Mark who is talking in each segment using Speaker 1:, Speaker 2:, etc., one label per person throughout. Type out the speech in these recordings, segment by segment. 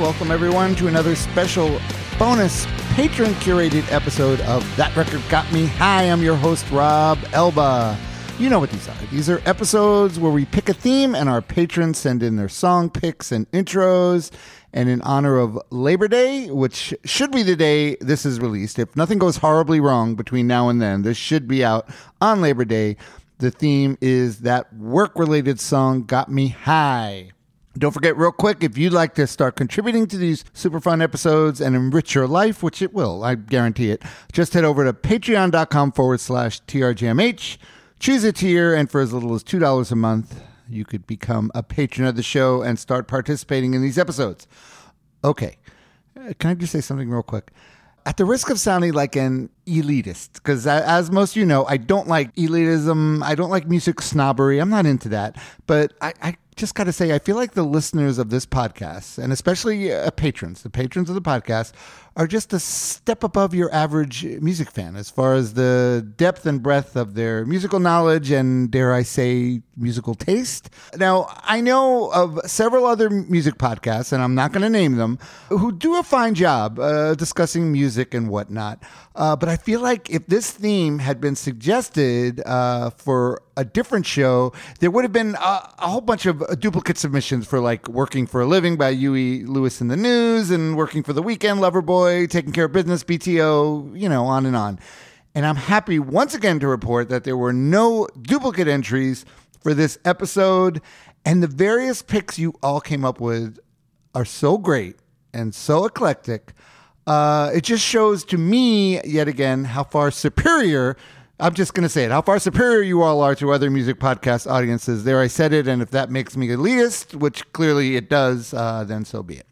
Speaker 1: welcome everyone to another special bonus patron curated episode of That Record Got Me. Hi, I'm your host, Rob Elba. You know what these are. These are episodes where we pick a theme and our patrons send in their song picks and intros. And in honor of Labor Day, which should be the day this is released, if nothing goes horribly wrong between now and then, this should be out on Labor Day. The theme is that work related song, Got Me High. Don't forget, real quick, if you'd like to start contributing to these super fun episodes and enrich your life, which it will, I guarantee it, just head over to patreon.com forward slash TRGMH. Choose a tier, and for as little as $2 a month, you could become a patron of the show and start participating in these episodes. Okay. Uh, Can I just say something real quick? At the risk of sounding like an elitist, because as most of you know, I don't like elitism. I don't like music snobbery. I'm not into that. But I, I just got to say, I feel like the listeners of this podcast, and especially uh, patrons, the patrons of the podcast, are just a step above your average music fan as far as the depth and breadth of their musical knowledge and, dare I say, musical taste. Now, I know of several other music podcasts, and I'm not going to name them, who do a fine job uh, discussing music and whatnot. Uh, but I feel like if this theme had been suggested uh, for a different show, there would have been a, a whole bunch of uh, duplicate submissions for like working for a living by Huey Lewis and the News and working for the Weekend Loverboy, taking care of business, BTO, you know, on and on. And I'm happy once again to report that there were no duplicate entries for this episode. And the various picks you all came up with are so great and so eclectic. Uh, it just shows to me, yet again, how far superior. I'm just going to say it. How far superior you all are to other music podcast audiences. There, I said it, and if that makes me elitist, which clearly it does, uh, then so be it.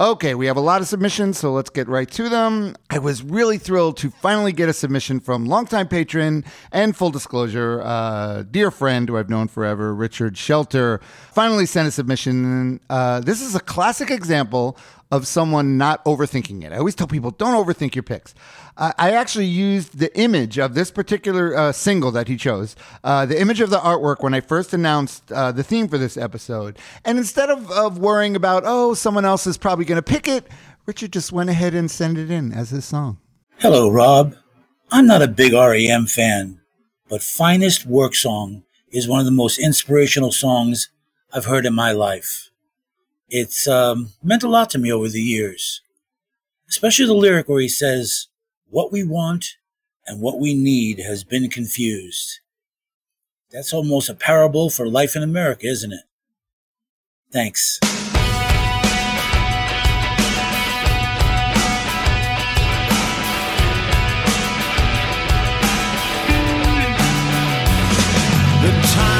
Speaker 1: Okay, we have a lot of submissions, so let's get right to them. I was really thrilled to finally get a submission from longtime patron and full disclosure, uh, dear friend who I've known forever, Richard Shelter, finally sent a submission. Uh, this is a classic example of someone not overthinking it. I always tell people don't overthink your picks. Uh, I actually used the image of this particular uh, single that he chose, uh, the image of the artwork when I first announced uh, the theme for this episode. And instead of, of worrying about, oh, someone else is probably going to pick it, Richard just went ahead and sent it in as his song.
Speaker 2: Hello, Rob. I'm not a big REM fan, but Finest Work Song is one of the most inspirational songs I've heard in my life. It's um, meant a lot to me over the years, especially the lyric where he says, What we want and what we need has been confused. That's almost a parable for life in America, isn't it? Thanks.
Speaker 3: The time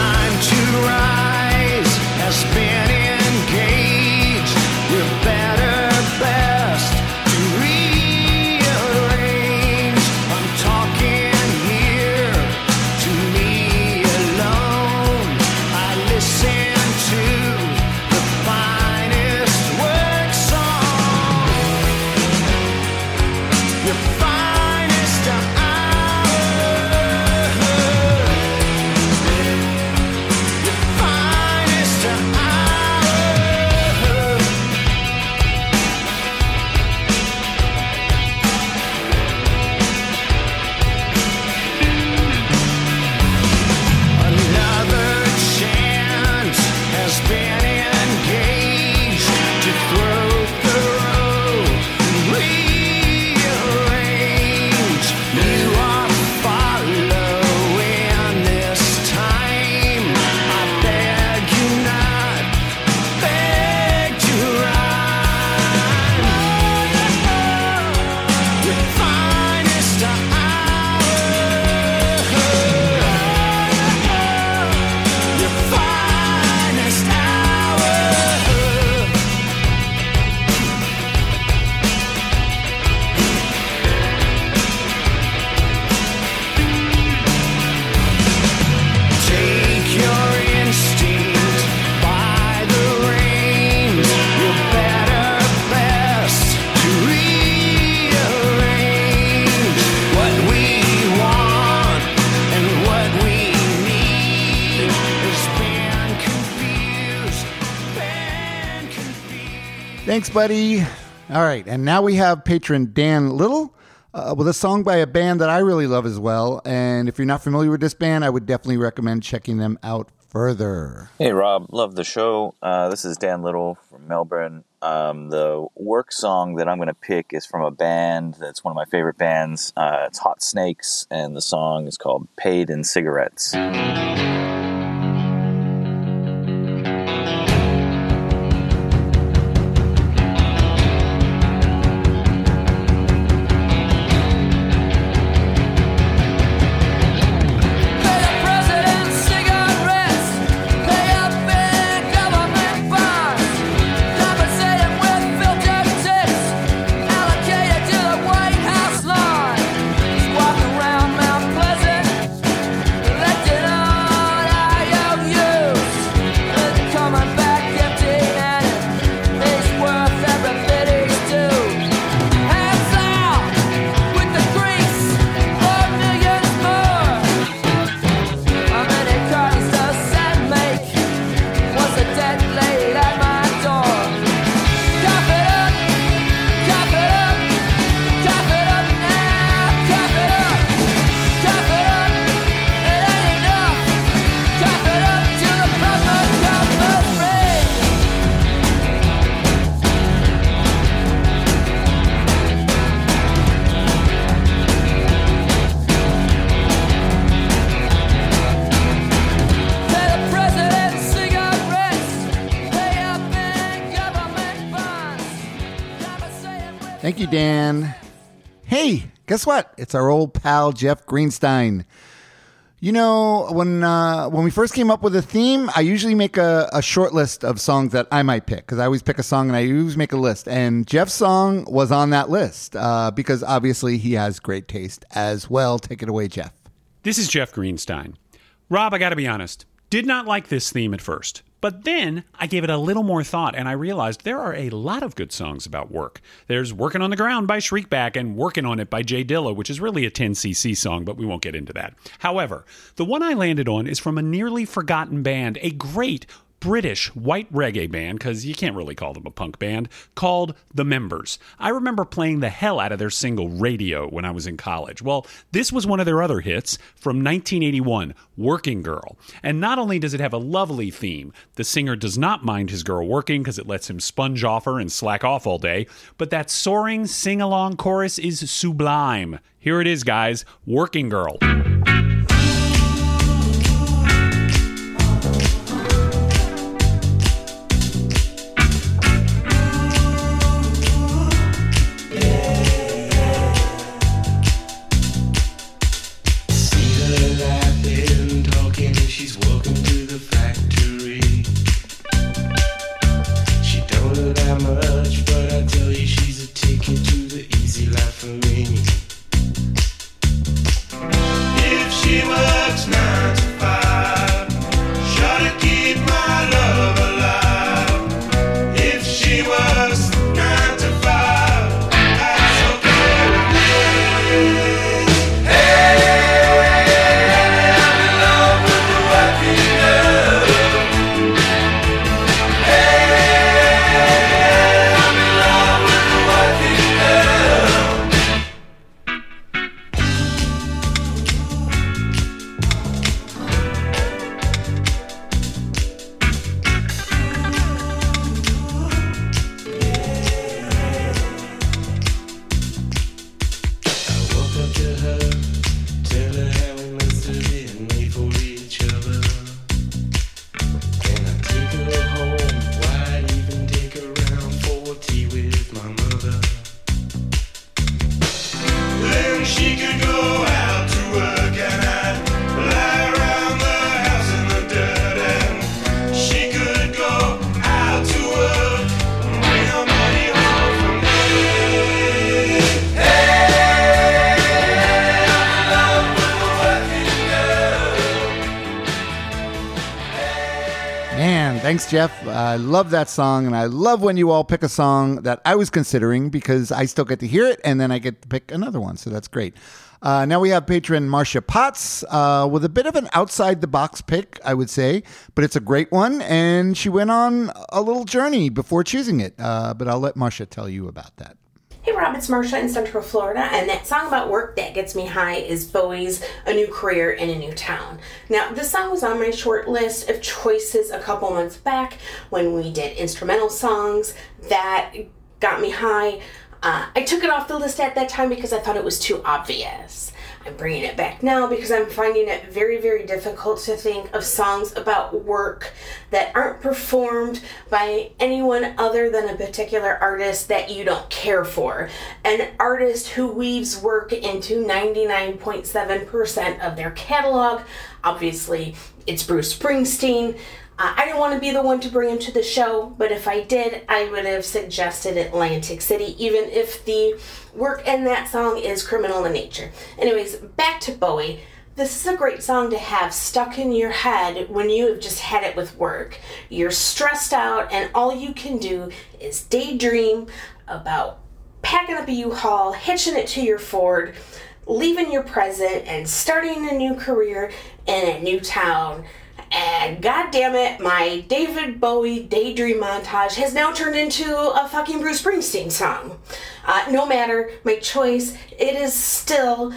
Speaker 1: buddy. All right, and now we have patron Dan Little uh, with a song by a band that I really love as well. And if you're not familiar with this band, I would definitely recommend checking them out further.
Speaker 4: Hey Rob, love the show. Uh, this is Dan Little from Melbourne. Um, the work song that I'm going to pick is from a band that's one of my favorite bands. Uh, it's Hot Snakes, and the song is called Paid in Cigarettes.
Speaker 1: Thank you, Dan. Hey, guess what? It's our old pal Jeff Greenstein. You know, when uh, when we first came up with a theme, I usually make a, a short list of songs that I might pick because I always pick a song and I always make a list. And Jeff's song was on that list uh, because obviously he has great taste as well. Take it away, Jeff.
Speaker 5: This is Jeff Greenstein. Rob, I gotta be honest, did not like this theme at first. But then I gave it a little more thought and I realized there are a lot of good songs about work. There's Working on the Ground by Shriekback and Working on It by J Dilla, which is really a 10cc song, but we won't get into that. However, the one I landed on is from a nearly forgotten band, a great British white reggae band, because you can't really call them a punk band, called The Members. I remember playing the hell out of their single Radio when I was in college. Well, this was one of their other hits from 1981, Working Girl. And not only does it have a lovely theme, the singer does not mind his girl working because it lets him sponge off her and slack off all day, but that soaring sing along chorus is sublime. Here it is, guys Working Girl.
Speaker 1: Thanks, Jeff. I love that song, and I love when you all pick a song that I was considering because I still get to hear it, and then I get to pick another one. So that's great. Uh, now we have patron Marcia Potts uh, with a bit of an outside the box pick, I would say, but it's a great one. And she went on a little journey before choosing it. Uh, but I'll let Marcia tell you about that.
Speaker 6: Hey Rob, it's Marsha in Central Florida, and that song about work that gets me high is Bowie's A New Career in a New Town. Now, this song was on my short list of choices a couple months back when we did instrumental songs that got me high. Uh, I took it off the list at that time because I thought it was too obvious. I'm bringing it back now because I'm finding it very, very difficult to think of songs about work that aren't performed by anyone other than a particular artist that you don't care for. An artist who weaves work into 99.7% of their catalog. Obviously, it's Bruce Springsteen. Uh, I didn't want to be the one to bring him to the show, but if I did, I would have suggested Atlantic City, even if the work in that song is criminal in nature. Anyways, back to Bowie. This is a great song to have stuck in your head when you have just had it with work. You're stressed out, and all you can do is daydream about packing up a U-Haul, hitching it to your Ford, leaving your present, and starting a new career in a new town. And god damn it, my David Bowie daydream montage has now turned into a fucking Bruce Springsteen song. Uh, no matter, my choice, it is still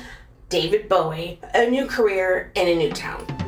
Speaker 6: David Bowie, a new career in a new town.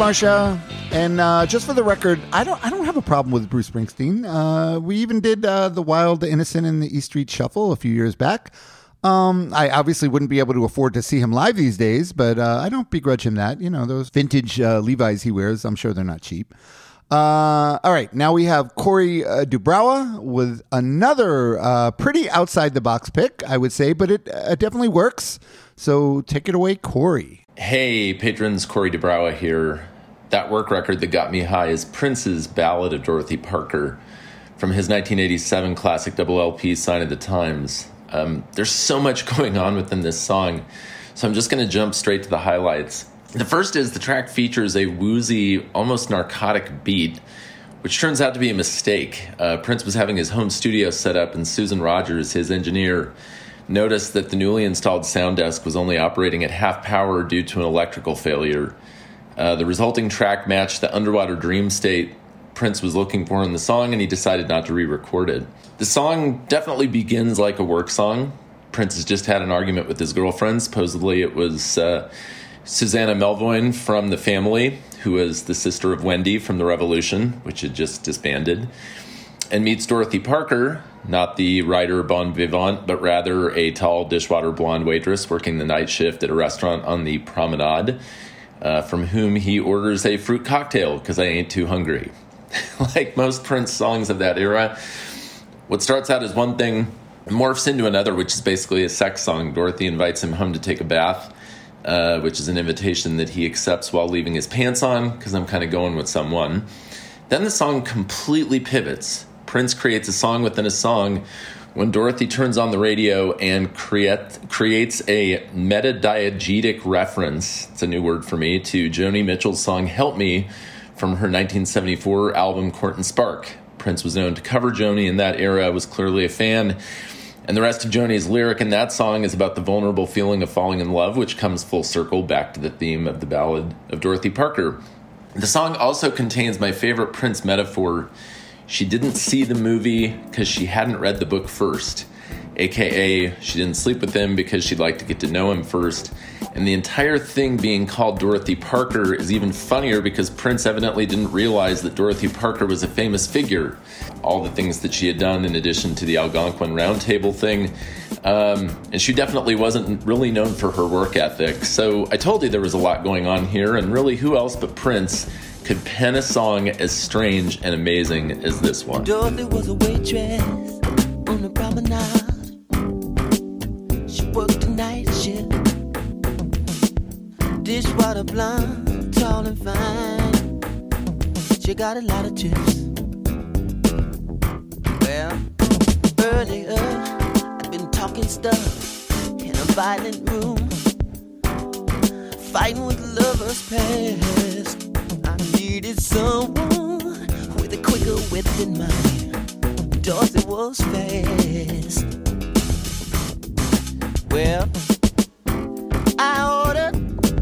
Speaker 1: Marcia. And uh, just for the record, I don't I don't have a problem with Bruce Springsteen. Uh, we even did uh, the Wild, the Innocent, and the East Street Shuffle a few years back. Um, I obviously wouldn't be able to afford to see him live these days, but uh, I don't begrudge him that. You know, those vintage uh, Levi's he wears, I'm sure they're not cheap. Uh, all right, now we have Corey Dubrawa with another pretty outside the box pick, I would say, but it definitely works. So take it away, Corey.
Speaker 7: Hey, patrons, Corey DeBrowa here. That work record that got me high is Prince's Ballad of Dorothy Parker from his 1987 classic double LP Sign o' the Times. Um, there's so much going on within this song, so I'm just going to jump straight to the highlights. The first is the track features a woozy, almost narcotic beat, which turns out to be a mistake. Uh, Prince was having his home studio set up, and Susan Rogers, his engineer, noticed that the newly installed sound desk was only operating at half power due to an electrical failure. Uh, the resulting track matched the underwater dream state Prince was looking for in the song, and he decided not to re record it. The song definitely begins like a work song. Prince has just had an argument with his girlfriend. Supposedly, it was uh, Susannah Melvoin from The Family, who is the sister of Wendy from The Revolution, which had just disbanded, and meets Dorothy Parker, not the writer bon vivant, but rather a tall dishwater blonde waitress working the night shift at a restaurant on the promenade. Uh, from whom he orders a fruit cocktail because I ain't too hungry. like most Prince songs of that era, what starts out as one thing morphs into another, which is basically a sex song. Dorothy invites him home to take a bath, uh, which is an invitation that he accepts while leaving his pants on because I'm kind of going with someone. Then the song completely pivots. Prince creates a song within a song when Dorothy turns on the radio and create, creates a metadiegetic reference, it's a new word for me, to Joni Mitchell's song Help Me from her 1974 album Court and Spark. Prince was known to cover Joni in that era, was clearly a fan. And the rest of Joni's lyric in that song is about the vulnerable feeling of falling in love, which comes full circle back to the theme of the ballad of Dorothy Parker. The song also contains my favorite Prince metaphor. She didn't see the movie because she hadn't read the book first, aka, she didn't sleep with him because she'd like to get to know him first. And the entire thing being called Dorothy Parker is even funnier because Prince evidently didn't realize that Dorothy Parker was a famous figure. All the things that she had done, in addition to the Algonquin Roundtable thing. Um, and she definitely wasn't really known for her work ethic. So I told you there was a lot going on here, and really, who else but Prince could pen a song as strange and amazing as this one?
Speaker 8: Dorothy was a waitress on the promenade. She worked the night shift. Dishwater blonde, tall and fine. She got a lot of. Well, earlier I've been talking stuff in a violent room, fighting with lovers past. Needed someone with a quicker wit than mine. Dorothy was fast. Well, I ordered.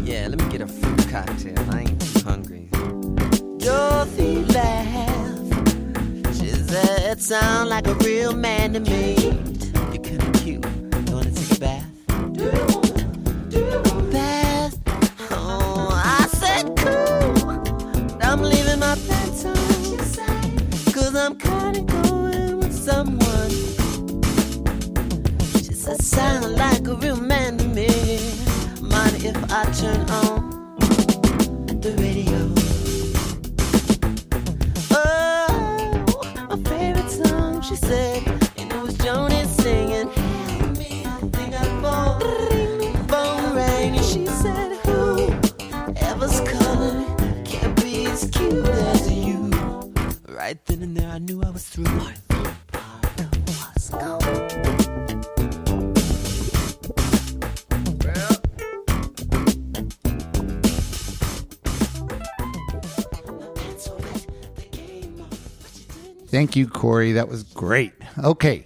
Speaker 8: Yeah, let me get a fruit cocktail. I ain't too hungry. Dorothy laughed. She said, "Sound like a real man to me. You're kinda cute. You wanna take a bath?" Bath. Oh, I said cool. My pants on. Cause I'm kinda going with someone. She said, sound like a real man to me. Mind if I turn on the radio? Oh, my favorite song, she said.
Speaker 1: Thank you, Corey. That was great. Okay.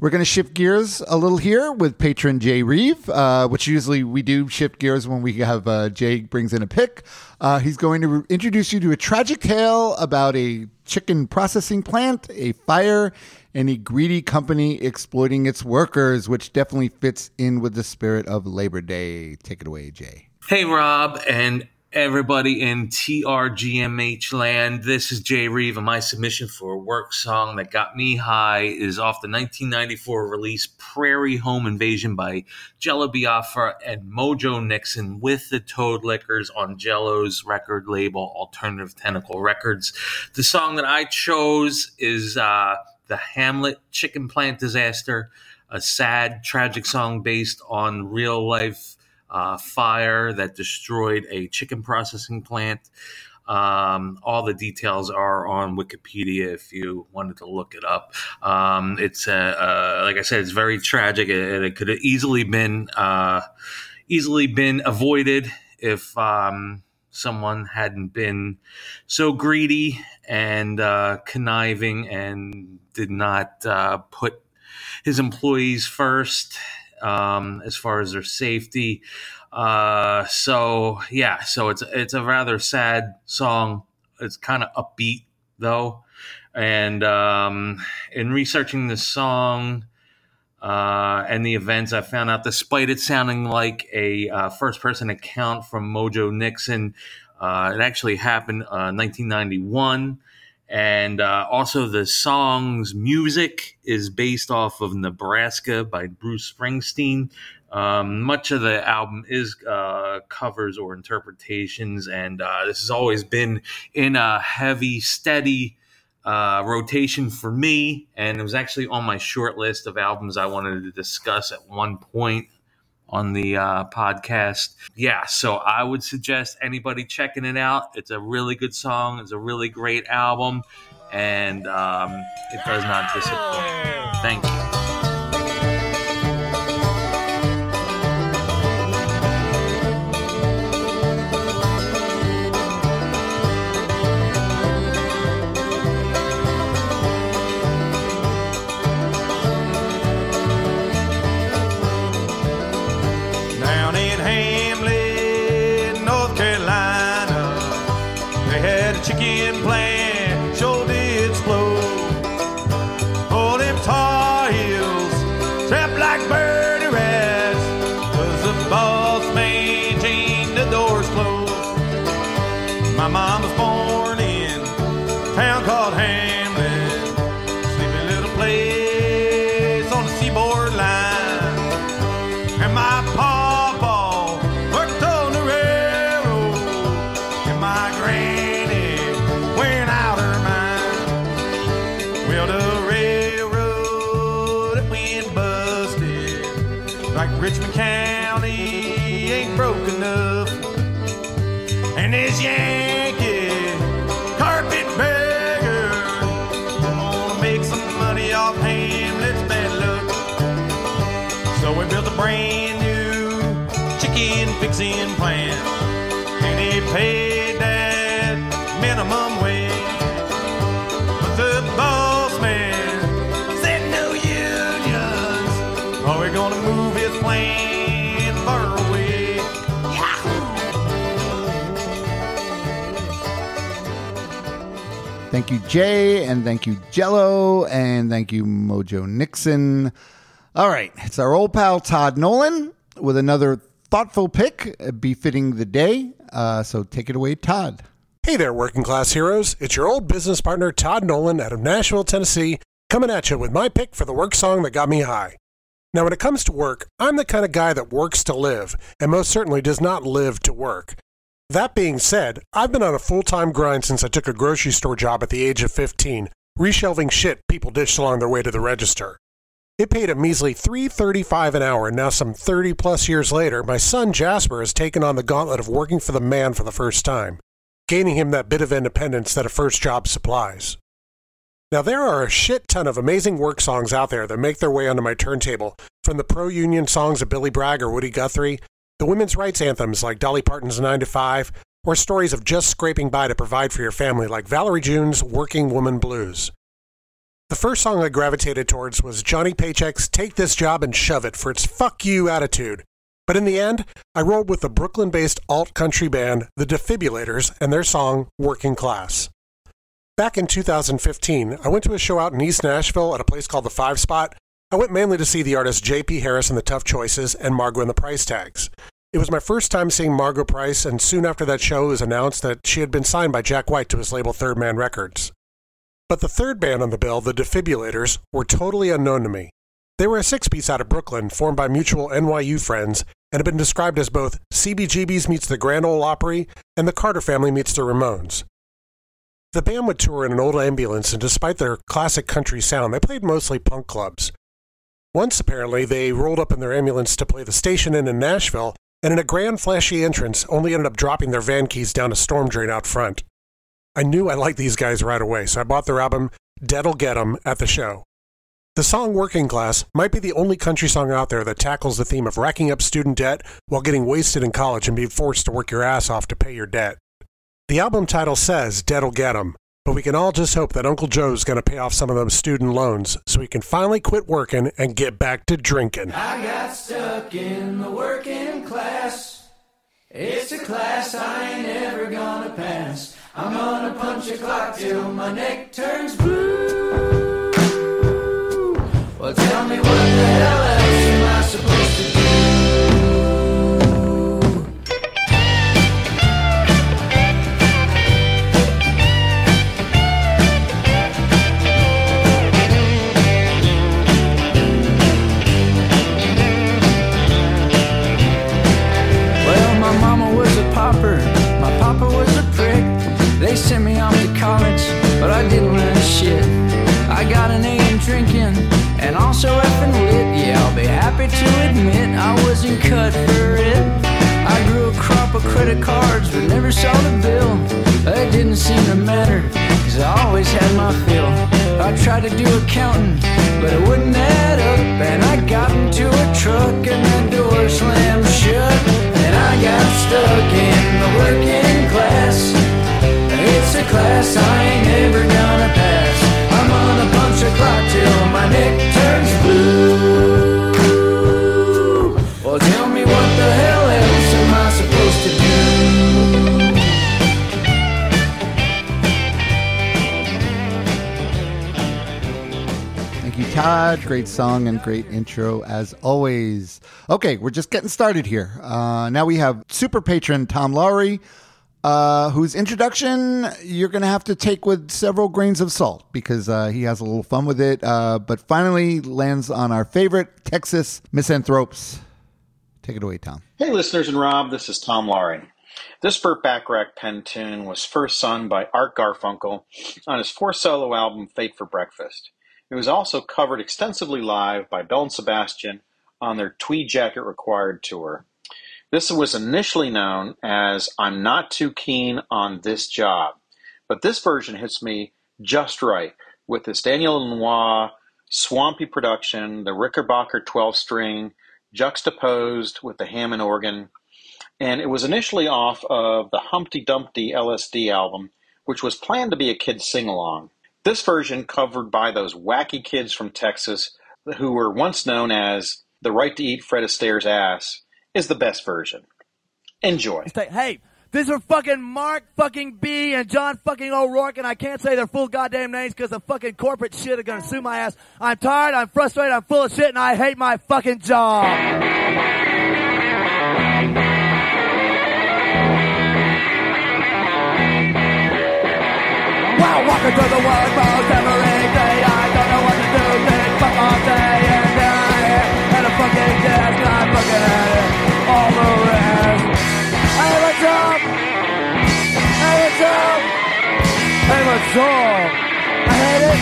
Speaker 1: We're going to shift gears a little here with patron Jay Reeve, uh, which usually we do shift gears when we have uh, Jay brings in a pick. Uh, he's going to re- introduce you to a tragic tale about a chicken processing plant, a fire, and a greedy company exploiting its workers, which definitely fits in with the spirit of Labor Day. Take it away, Jay.
Speaker 9: Hey, Rob, and everybody in TRGMH land. This is Jay Reeve, and my submission for a work song that got me high is off the 1994 release Prairie Home Invasion by Jello Biafra and Mojo Nixon with the Toadliquors on Jello's record label Alternative Tentacle Records. The song that I chose is uh, The Hamlet Chicken Plant Disaster, a sad, tragic song based on real life uh, fire that destroyed a chicken processing plant. Um, all the details are on Wikipedia if you wanted to look it up. Um, it's uh, uh, like I said, it's very tragic, and it could have easily been uh, easily been avoided if um, someone hadn't been so greedy and conniving and did not put his employees first um, as far as their safety. Uh, so yeah, so it's it's a rather sad song. It's kind of upbeat though, and um, in researching the song uh, and the events, I found out despite it sounding like a uh, first person account from Mojo Nixon, uh, it actually happened uh, 1991 and uh, also the song's music is based off of Nebraska by Bruce Springsteen.
Speaker 10: Um, much of the album is uh, covers or interpretations, and uh, this has always been in a heavy, steady uh, rotation for me. And it was actually on my short list of albums I wanted to discuss at one point on the uh, podcast. Yeah, so I would suggest anybody checking it out. It's a really good song. It's a really great album, and um, it does not disappoint. Thank you.
Speaker 1: You, Jay, and thank you, Jello, and thank you, Mojo Nixon. All right, it's our old pal Todd Nolan with another thoughtful pick uh, befitting the day. Uh, so take it away, Todd.
Speaker 11: Hey there, working class heroes. It's your old business partner, Todd Nolan, out of Nashville, Tennessee, coming at you with my pick for the work song that got me high. Now, when it comes to work, I'm the kind of guy that works to live, and most certainly does not live to work. That being said, I've been on a full time grind since I took a grocery store job at the age of 15, reshelving shit people dished along their way to the register. It paid a measly $3.35 an hour, and now some 30 plus years later, my son Jasper has taken on the gauntlet of working for the man for the first time, gaining him that bit of independence that a first job supplies. Now, there are a shit ton of amazing work songs out there that make their way onto my turntable, from the pro union songs of Billy Bragg or Woody Guthrie, the women's rights anthems like Dolly Parton's 9 to 5, or stories of just scraping by to provide for your family like Valerie June's Working Woman Blues. The first song I gravitated towards was Johnny Paycheck's Take This Job and Shove It for its fuck you attitude. But in the end, I rolled with the Brooklyn based alt country band, The Defibrillators, and their song Working Class. Back in 2015, I went to a show out in East Nashville at a place called the Five Spot. I went mainly to see the artists J.P. Harris and the Tough Choices and Margo and the Price Tags. It was my first time seeing Margo Price, and soon after that show, it was announced that she had been signed by Jack White to his label Third Man Records. But the third band on the bill, the Defibrillators, were totally unknown to me. They were a six piece out of Brooklyn, formed by mutual NYU friends, and have been described as both CBGB's meets the Grand Ole Opry and the Carter family meets the Ramones. The band would tour in an old ambulance, and despite their classic country sound, they played mostly punk clubs. Once, apparently, they rolled up in their ambulance to play the station inn in Nashville, and in a grand, flashy entrance, only ended up dropping their van keys down a storm drain out front. I knew I liked these guys right away, so I bought their album, Dead'll Get 'em, at the show. The song Working Class might be the only country song out there that tackles the theme of racking up student debt while getting wasted in college and being forced to work your ass off to pay your debt. The album title says Dead'll Get 'em, but we can all just hope that Uncle Joe's going to pay off some of those student loans so he can finally quit working and get back to drinking.
Speaker 12: I got stuck in the working class. It's a class I ain't ever gonna pass. I'm gonna punch a clock till my neck turns blue. Well, tell me what the hell else am I supposed to do? admit I wasn't cut for it. I grew a crop of credit cards, but never saw the bill. It didn't seem to matter, cause I always had my fill. I tried to do accounting, but it wouldn't add up. And I got into a truck, and the door slammed shut. And I got stuck in the working.
Speaker 1: Great song and great intro as always. Okay, we're just getting started here. Uh, now we have super patron Tom Lowry, uh, whose introduction you're going to have to take with several grains of salt because uh, he has a little fun with it. Uh, but finally lands on our favorite Texas misanthropes. Take it away, Tom.
Speaker 13: Hey, listeners and Rob, this is Tom Laurie. This Burt Bacharach pen tune was first sung by Art Garfunkel on his fourth solo album, Fate for Breakfast. It was also covered extensively live by Belle and Sebastian on their Tweed Jacket Required tour. This was initially known as I'm Not Too Keen on This Job, but this version hits me just right with this Daniel Lanois swampy production, the Rickenbacker 12 string juxtaposed with the Hammond organ. And it was initially off of the Humpty Dumpty LSD album, which was planned to be a kid's sing along. This version, covered by those wacky kids from Texas who were once known as the right to eat Fred Astaire's ass, is the best version. Enjoy.
Speaker 4: Hey, this is fucking Mark fucking B and John fucking O'Rourke, and I can't say their full goddamn names because the fucking corporate shit are gonna sue my ass. I'm tired, I'm frustrated, I'm full of shit, and I hate my fucking job. Walking the world most every day. I don't know what to do. Think fuck all day and night. And a fucking I'm looking at it. All the rest. I job. I have a job. I have a job. I hate it.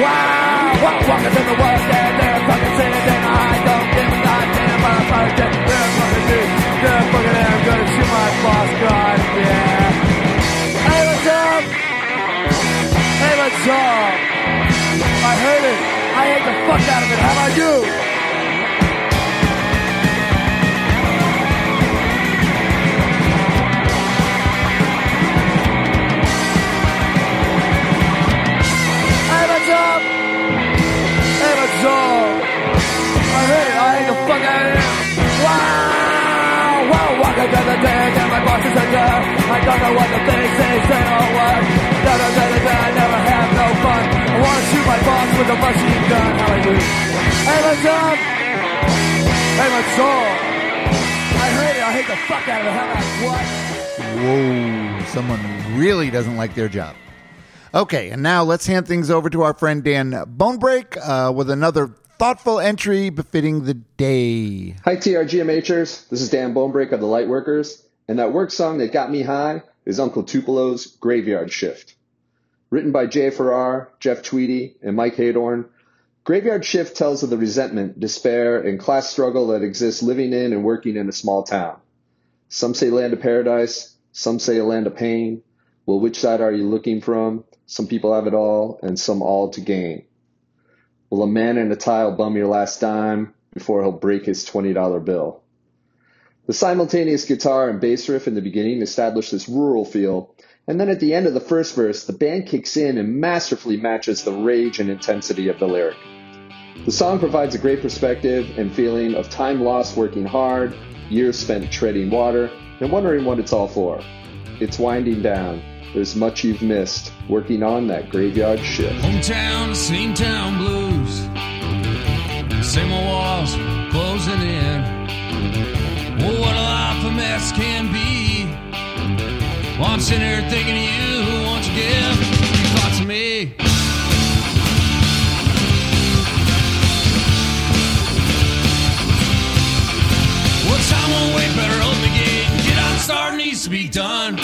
Speaker 4: Wow, wow, walking through the world and they're fucking saying that I don't give a goddamn about a project. They're fucking me. They're fucking I'm gonna shoot my boss. God, What's up? I heard it. I hate the fuck out of it. How about you? Hey, what's up? Hey, what's up? I heard it. I hate the fuck out of it. Wow! Wow! Walking down deck and boss is a. I don't know what the things my boss with a machine gun. How I do? Hey, what's up? Hey, what's up? I heard it. I hate the fuck out of it. How about what?
Speaker 1: Whoa, someone really doesn't like their job. Okay, and now let's hand things over to our friend Dan Bonebreak uh, with another thoughtful entry befitting the day.
Speaker 14: Hi, TRGMHers. This is Dan Bonebreak of the Lightworkers, and that work song that got me high is Uncle Tupelo's Graveyard Shift. Written by Jay Farrar, Jeff Tweedy, and Mike Heidorn, Graveyard Shift tells of the resentment, despair, and class struggle that exists living in and working in a small town. Some say land of paradise, some say a land of pain. Well, which side are you looking from? Some people have it all, and some all to gain. Will a man in a tile bum your last dime before he'll break his $20 bill? The simultaneous guitar and bass riff in the beginning establish this rural feel, and then at the end of the first verse, the band kicks in and masterfully matches the rage and intensity of the lyric. The song provides a great perspective and feeling of time lost working hard, years spent treading water, and wondering what it's all for. It's winding down. There's much you've missed working on that graveyard shift.
Speaker 15: Hometown, same town blues. Same old walls closing in. Oh, what a life a mess can be. I'm sitting here thinking of you. Won't you give your thoughts to me? Well, time won't wait, better open the gate get on start needs to be done.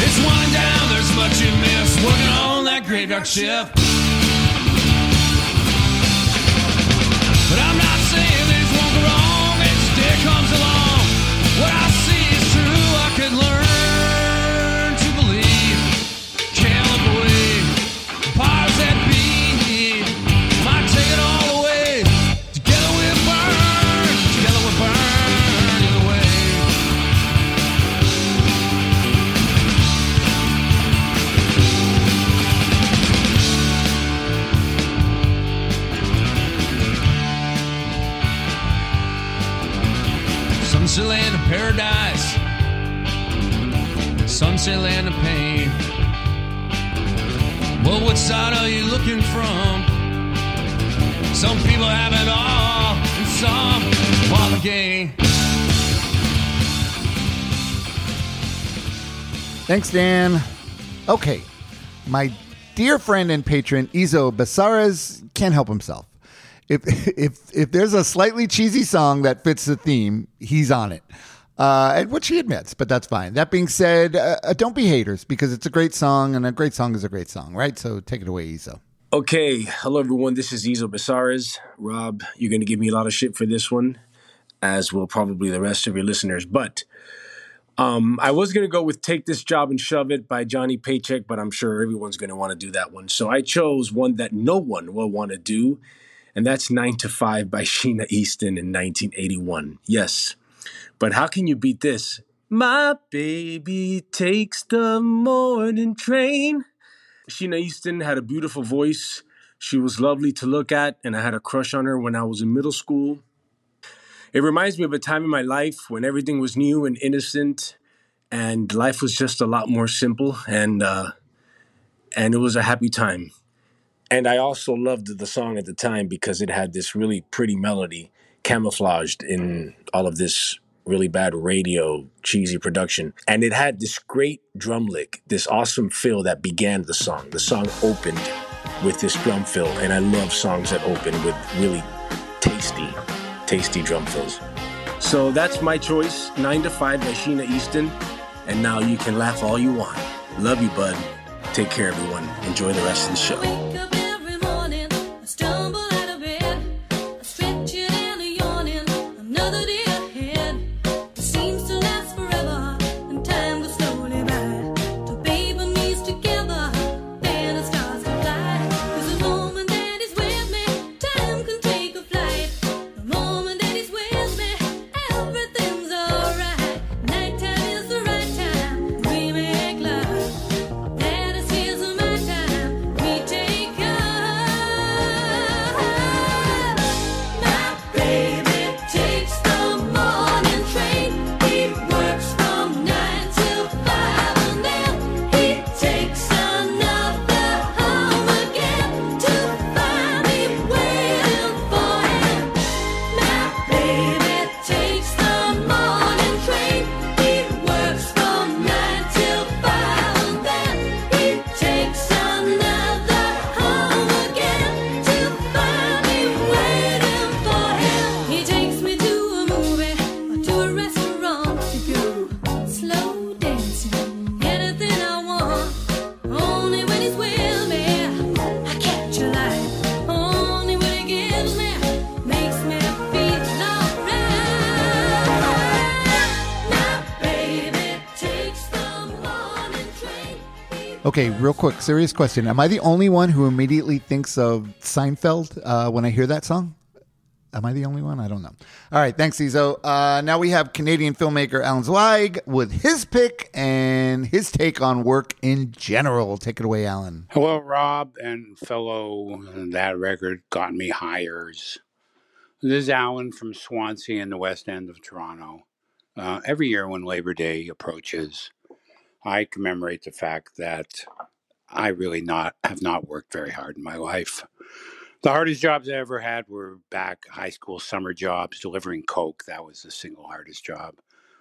Speaker 15: It's winding down, there's much you miss working on that graveyard shift. But I'm not paradise, sunset land of pain. Well, what side are you looking from? Some people have it all, and some want the gain.
Speaker 1: Thanks, Dan. Okay, my dear friend and patron Izo Besares can't help himself. If if if there's a slightly cheesy song that fits the theme, he's on it. Uh, and which he admits, but that's fine. That being said, uh, uh, don't be haters because it's a great song, and a great song is a great song, right? So take it away, Izo.
Speaker 16: Okay, hello everyone. This is Izo Besares. Rob, you're going to give me a lot of shit for this one, as will probably the rest of your listeners. But um, I was going to go with "Take This Job and Shove It" by Johnny Paycheck, but I'm sure everyone's going to want to do that one. So I chose one that no one will want to do, and that's "Nine to Five by Sheena Easton in 1981. Yes, but how can you beat this? My baby takes the morning train. Sheena Easton had a beautiful voice. She was lovely to look at, and I had a crush on her when I was in middle school. It reminds me of a time in my life when everything was new and innocent, and life was just a lot more simple, and uh, and it was a happy time. And I also loved the song at the time because it had this really pretty melody camouflaged in all of this really bad radio cheesy production. And it had this great drum lick, this awesome fill that began the song. The song opened with this drum fill, and I love songs that open with really tasty, tasty drum fills. So that's my choice, 9 to 5 by Sheena Easton. And now you can laugh all you want. Love you, bud. Take care, everyone. Enjoy the rest of the show.
Speaker 17: Baby
Speaker 1: real quick, serious question. Am I the only one who immediately thinks of Seinfeld uh, when I hear that song? Am I the only one? I don't know. All right, thanks, Izo. Uh, now we have Canadian filmmaker Alan Zweig with his pick and his take on work in general. Take it away, Alan.
Speaker 18: Hello, Rob and fellow That Record Got Me Hires. This is Alan from Swansea in the West End of Toronto. Uh, every year when Labor Day approaches, I commemorate the fact that I really not have not worked very hard in my life. The hardest jobs I ever had were back high school summer jobs, delivering coke. That was the single hardest job.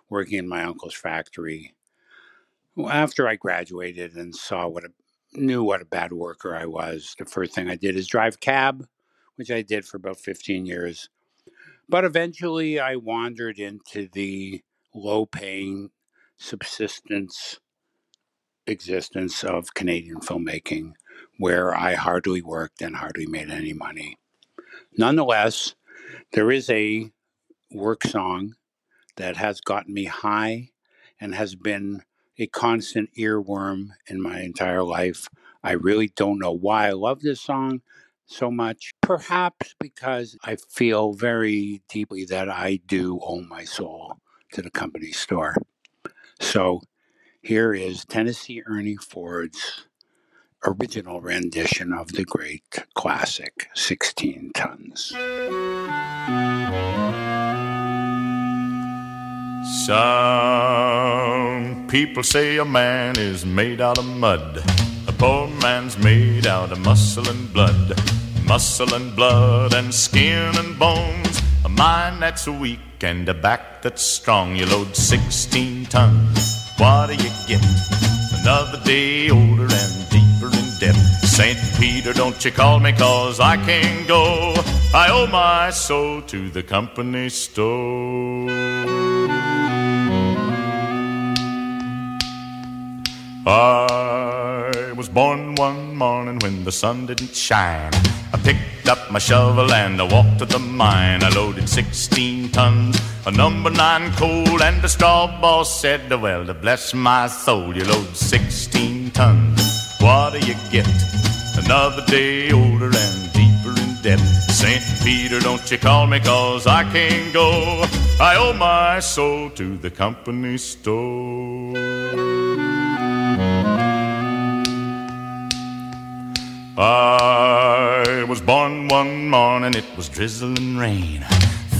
Speaker 18: Working in my uncle's factory. After I graduated and saw what a knew what a bad worker I was, the first thing I did is drive cab, which I did for about 15 years. But eventually I wandered into the low paying subsistence existence of Canadian filmmaking, where I hardly worked and hardly made any money. Nonetheless, there is a work song that has gotten me high and has been a constant earworm in my entire life. I really don't know why I love this song so much. Perhaps because I feel very deeply that I do owe my soul to the company store. So here is Tennessee Ernie Ford's original rendition of the great classic 16 Tons.
Speaker 19: Some people say a man is made out of mud. A poor man's made out of muscle and blood. Muscle and blood and skin and bones. A mind that's weak and a back that's strong. You load 16 tons. What do you get? Another day older and deeper in debt. St. Peter, don't you call me cause I can't go. I owe my soul to the company store. I was born one morning when the sun didn't shine. I picked up my shovel and I walked to the mine. I loaded 16 tons of number nine coal, and the straw boss said, Well, to bless my soul, you load 16 tons. What do you get? Another day older and deeper in debt. St. Peter, don't you call me cause I can't go. I owe my soul to the company store. I was born one morning, it was drizzling rain.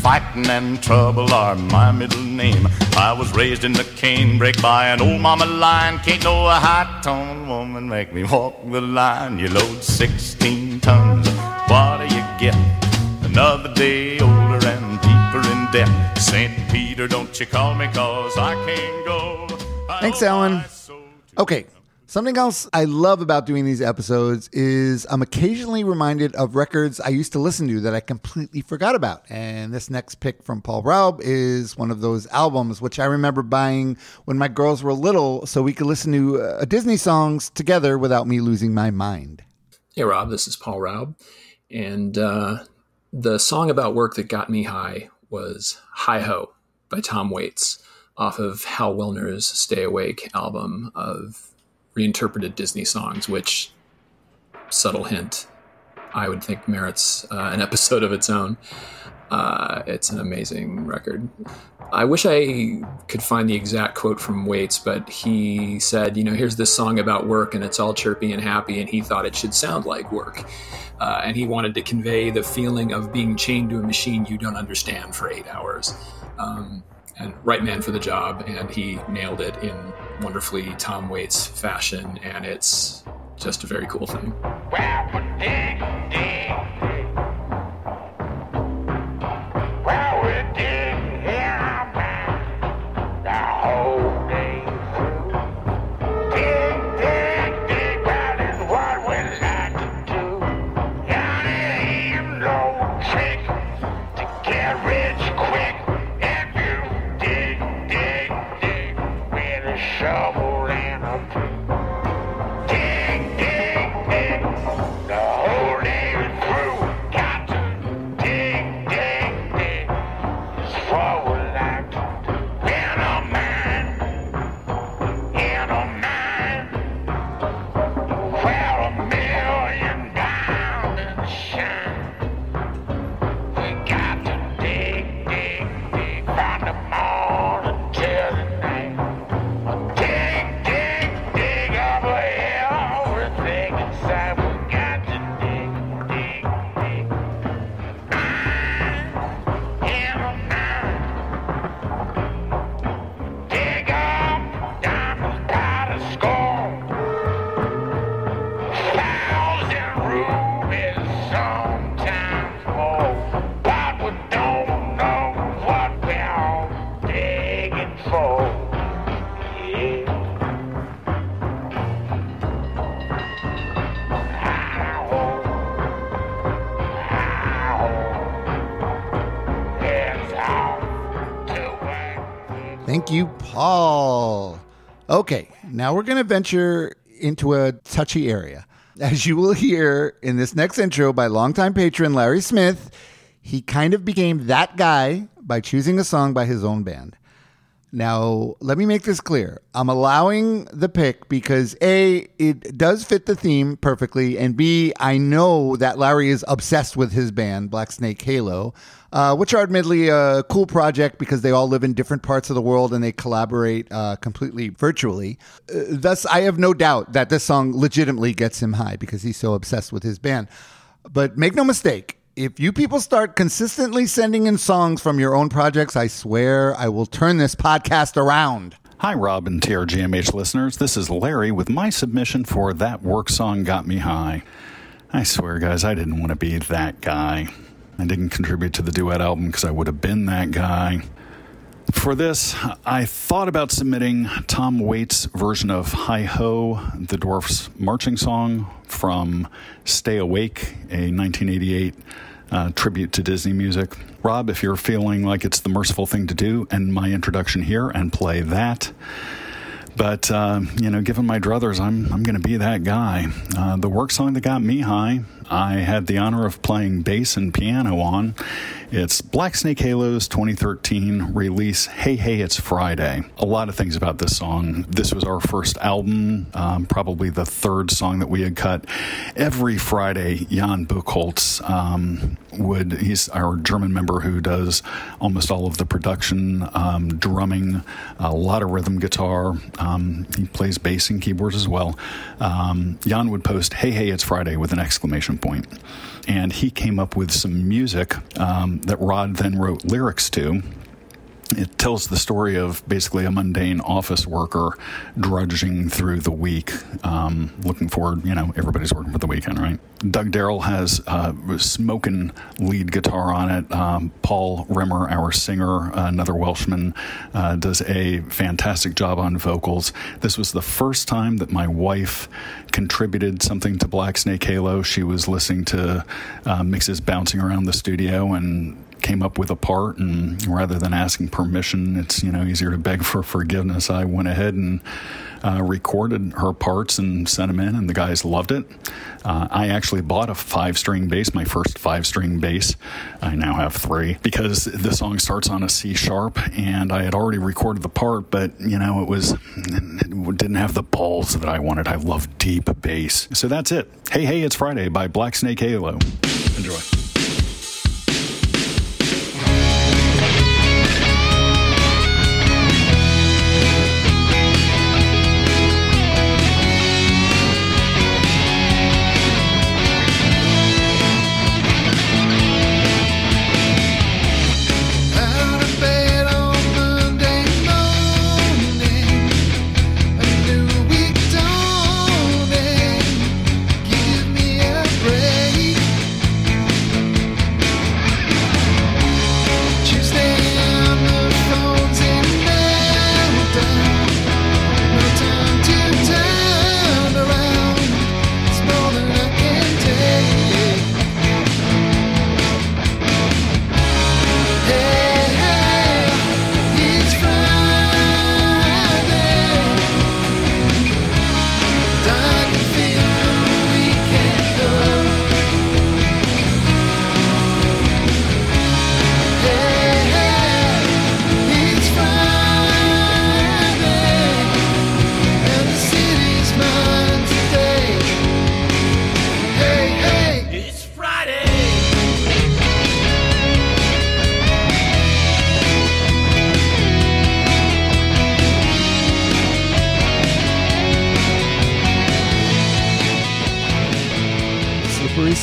Speaker 19: Fighting and trouble are my middle name. I was raised in the canebrake by an old mama lion. Can't no high tone woman make me walk the line. You load 16 tons, what do you get? Another day older and deeper in debt. St. Peter, don't you call me cause I can't go.
Speaker 1: Thanks, Alan. Okay. Something else I love about doing these episodes is I'm occasionally reminded of records I used to listen to that I completely forgot about. And this next pick from Paul Raub is one of those albums which I remember buying when my girls were little so we could listen to uh, Disney songs together without me losing my mind.
Speaker 20: Hey, Rob, this is Paul Raub. And uh, the song about work that got me high was Hi Ho by Tom Waits off of Hal Willner's Stay Awake album of reinterpreted Disney songs, which, subtle hint, I would think merits uh, an episode of its own. Uh, it's an amazing record. I wish I could find the exact quote from Waits, but he said, you know, here's this song about work and it's all chirpy and happy, and he thought it should sound like work. Uh, and he wanted to convey the feeling of being chained to a machine you don't understand for eight hours. Um, and right man for the job, and he nailed it in wonderfully Tom Waits fashion, and it's just a very cool thing.
Speaker 3: Well, shovel
Speaker 1: now we're going to venture into a touchy area. As you will hear in this next intro by longtime patron Larry Smith, he kind of became that guy by choosing a song by his own band. Now, let me make this clear. I'm allowing the pick because A, it does fit the theme perfectly, and B, I know that Larry is obsessed with his band, Black Snake Halo, uh, which are admittedly a cool project because they all live in different parts of the world and they collaborate uh, completely virtually. Uh, thus, I have no doubt that this song legitimately gets him high because he's so obsessed with his band. But make no mistake, If you people start consistently sending in songs from your own projects, I swear I will turn this podcast around.
Speaker 21: Hi, Rob and TRGMH listeners. This is Larry with my submission for That Work Song Got Me High. I swear, guys, I didn't want to be that guy. I didn't contribute to the duet album because I would have been that guy. For this, I thought about submitting Tom Waits' version of Hi Ho, the Dwarfs marching song from Stay Awake, a 1988 uh, tribute to Disney music. Rob, if you're feeling like it's the merciful thing to do, end my introduction here and play that. But uh, you know, given my druthers, I'm I'm going to be that guy. Uh, the work song that got me high, I had the honor of playing bass and piano on. It's Black Snake Halo's 2013 release, Hey Hey It's Friday. A lot of things about this song. This was our first album, um, probably the third song that we had cut. Every Friday, Jan Buchholz um, would, he's our German member who does almost all of the production, um, drumming, a lot of rhythm guitar. Um, he plays bass and keyboards as well. Um, Jan would post, Hey Hey It's Friday with an exclamation point. And he came up with some music um, that Rod then wrote lyrics to. It tells the story of basically a mundane office worker drudging through the week, um, looking forward. You know, everybody's working for the weekend, right? Doug Darrell has uh, smoking lead guitar on it. Um, Paul Rimmer, our singer, another Welshman, uh, does a fantastic job on vocals. This was the first time that my wife contributed something to Black Snake Halo. She was listening to uh, mixes bouncing around the studio and came up with a part and rather than asking permission it's you know easier to beg for forgiveness. I went ahead and uh, recorded her parts and sent them in and the guys loved it. Uh, i actually bought a five string bass my first five string bass. I now have three because the song starts on a c sharp and i had already recorded the part but you know it was it didn't have the balls that i wanted. I love deep bass. So that's it. Hey hey it's friday by black snake halo. Enjoy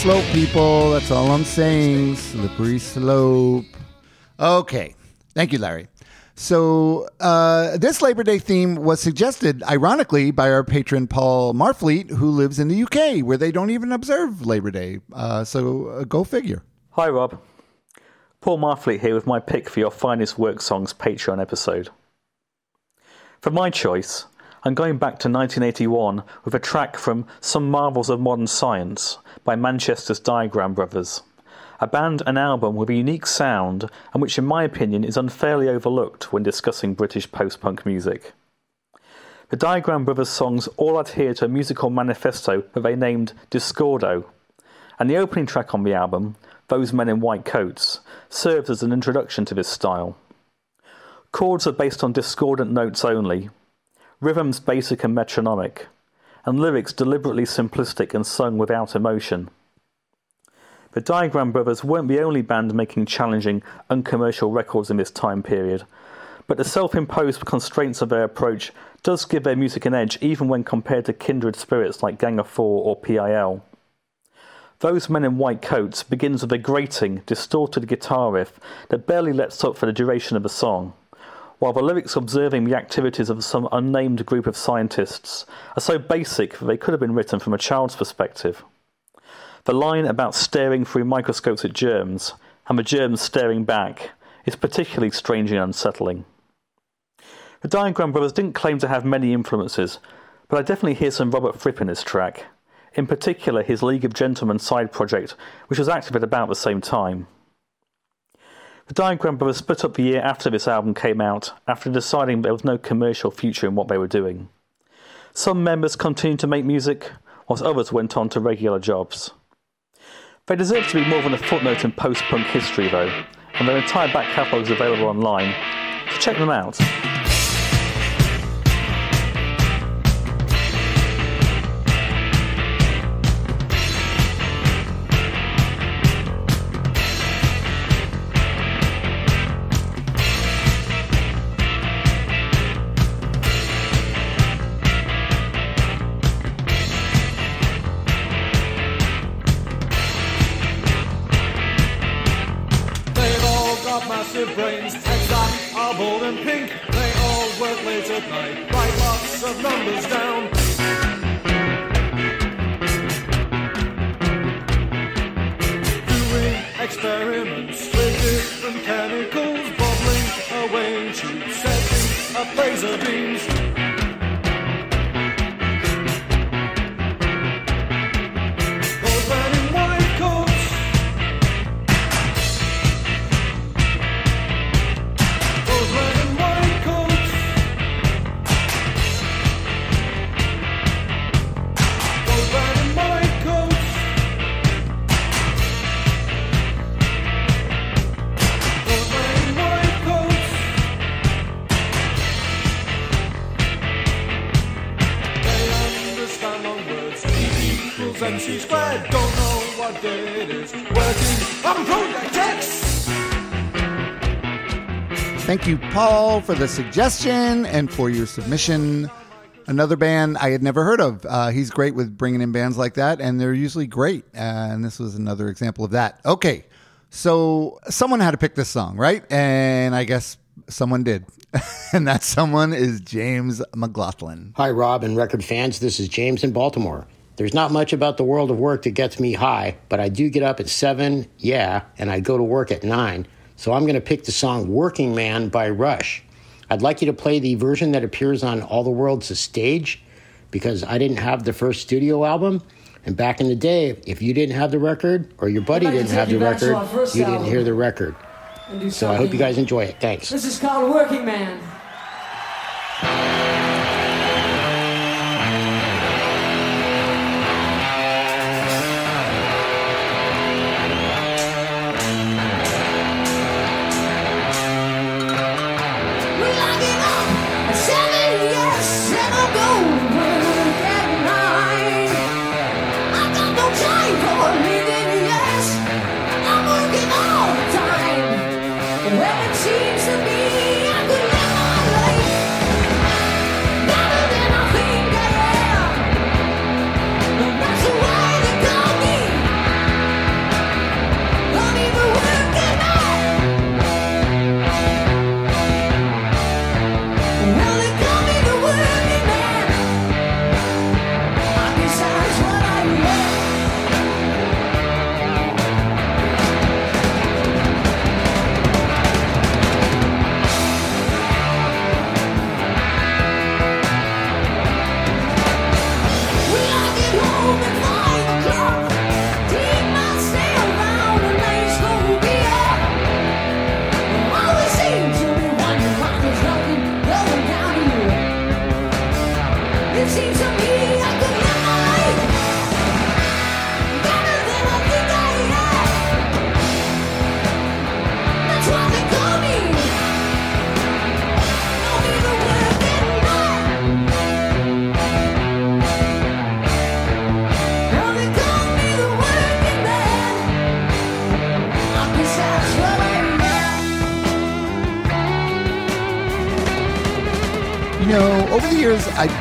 Speaker 1: slope, people. That's all I'm saying. Slippery slope. Okay. Thank you, Larry. So, uh, this Labor Day theme was suggested, ironically, by our patron Paul Marfleet, who lives in the UK, where they don't even observe Labor Day. Uh, so, uh, go figure.
Speaker 22: Hi, Rob. Paul Marfleet here with my pick for your finest work songs Patreon episode. For my choice, I'm going back to 1981 with a track from Some Marvels of Modern Science by Manchester's Diagram Brothers, a band and album with a unique sound and which, in my opinion, is unfairly overlooked when discussing British post punk music. The Diagram Brothers songs all adhere to a musical manifesto that they named Discordo, and the opening track on the album, Those Men in White Coats, serves as an introduction to this style. Chords are based on discordant notes only, rhythms basic and metronomic, and lyrics deliberately simplistic and sung without emotion. The Diagram Brothers weren't the only band making challenging, uncommercial records in this time period, but the self imposed constraints of their approach does give their music an edge even when compared to kindred spirits like Gang of Four or PIL. Those Men in White Coats begins with a grating, distorted guitar riff that barely lets up for the duration of the song, while the lyrics observing the activities of some unnamed group of scientists are so basic that they could have been written from a child's perspective. The line about staring through microscopes at germs, and the germs staring back, is particularly strange and unsettling. The Diagram Brothers didn't claim to have many influences, but I definitely hear some Robert Fripp in this track, in particular his League of Gentlemen side project, which was active at about the same time. The Diagram Brothers split up the year after this album came out, after deciding there was no commercial future in what they were doing. Some members continued to make music, whilst others went on to regular jobs. They deserve to be more than a footnote in post punk history, though, and their entire back catalogue is available online, so check them out.
Speaker 23: Night, write lots of numbers down.
Speaker 1: Paul, for the suggestion and for your submission. Another band I had never heard of. Uh, he's great with bringing in bands like that, and they're usually great. Uh, and this was another example of that. Okay, so someone had to pick this song, right? And I guess someone did. and that someone is James McLaughlin.
Speaker 24: Hi, Rob and record fans. This is James in Baltimore. There's not much about the world of work that gets me high, but I do get up at 7, yeah, and I go to work at 9. So I'm going to pick the song Working Man by Rush. I'd like you to play the version that appears on All the World's a Stage because I didn't have the first studio album. And back in the day, if you didn't have the record or your buddy
Speaker 17: I'd like to
Speaker 24: didn't have the
Speaker 17: you back to
Speaker 24: record, you didn't hear the record. So I hope you guys enjoy it. Thanks.
Speaker 17: This is called Working Man.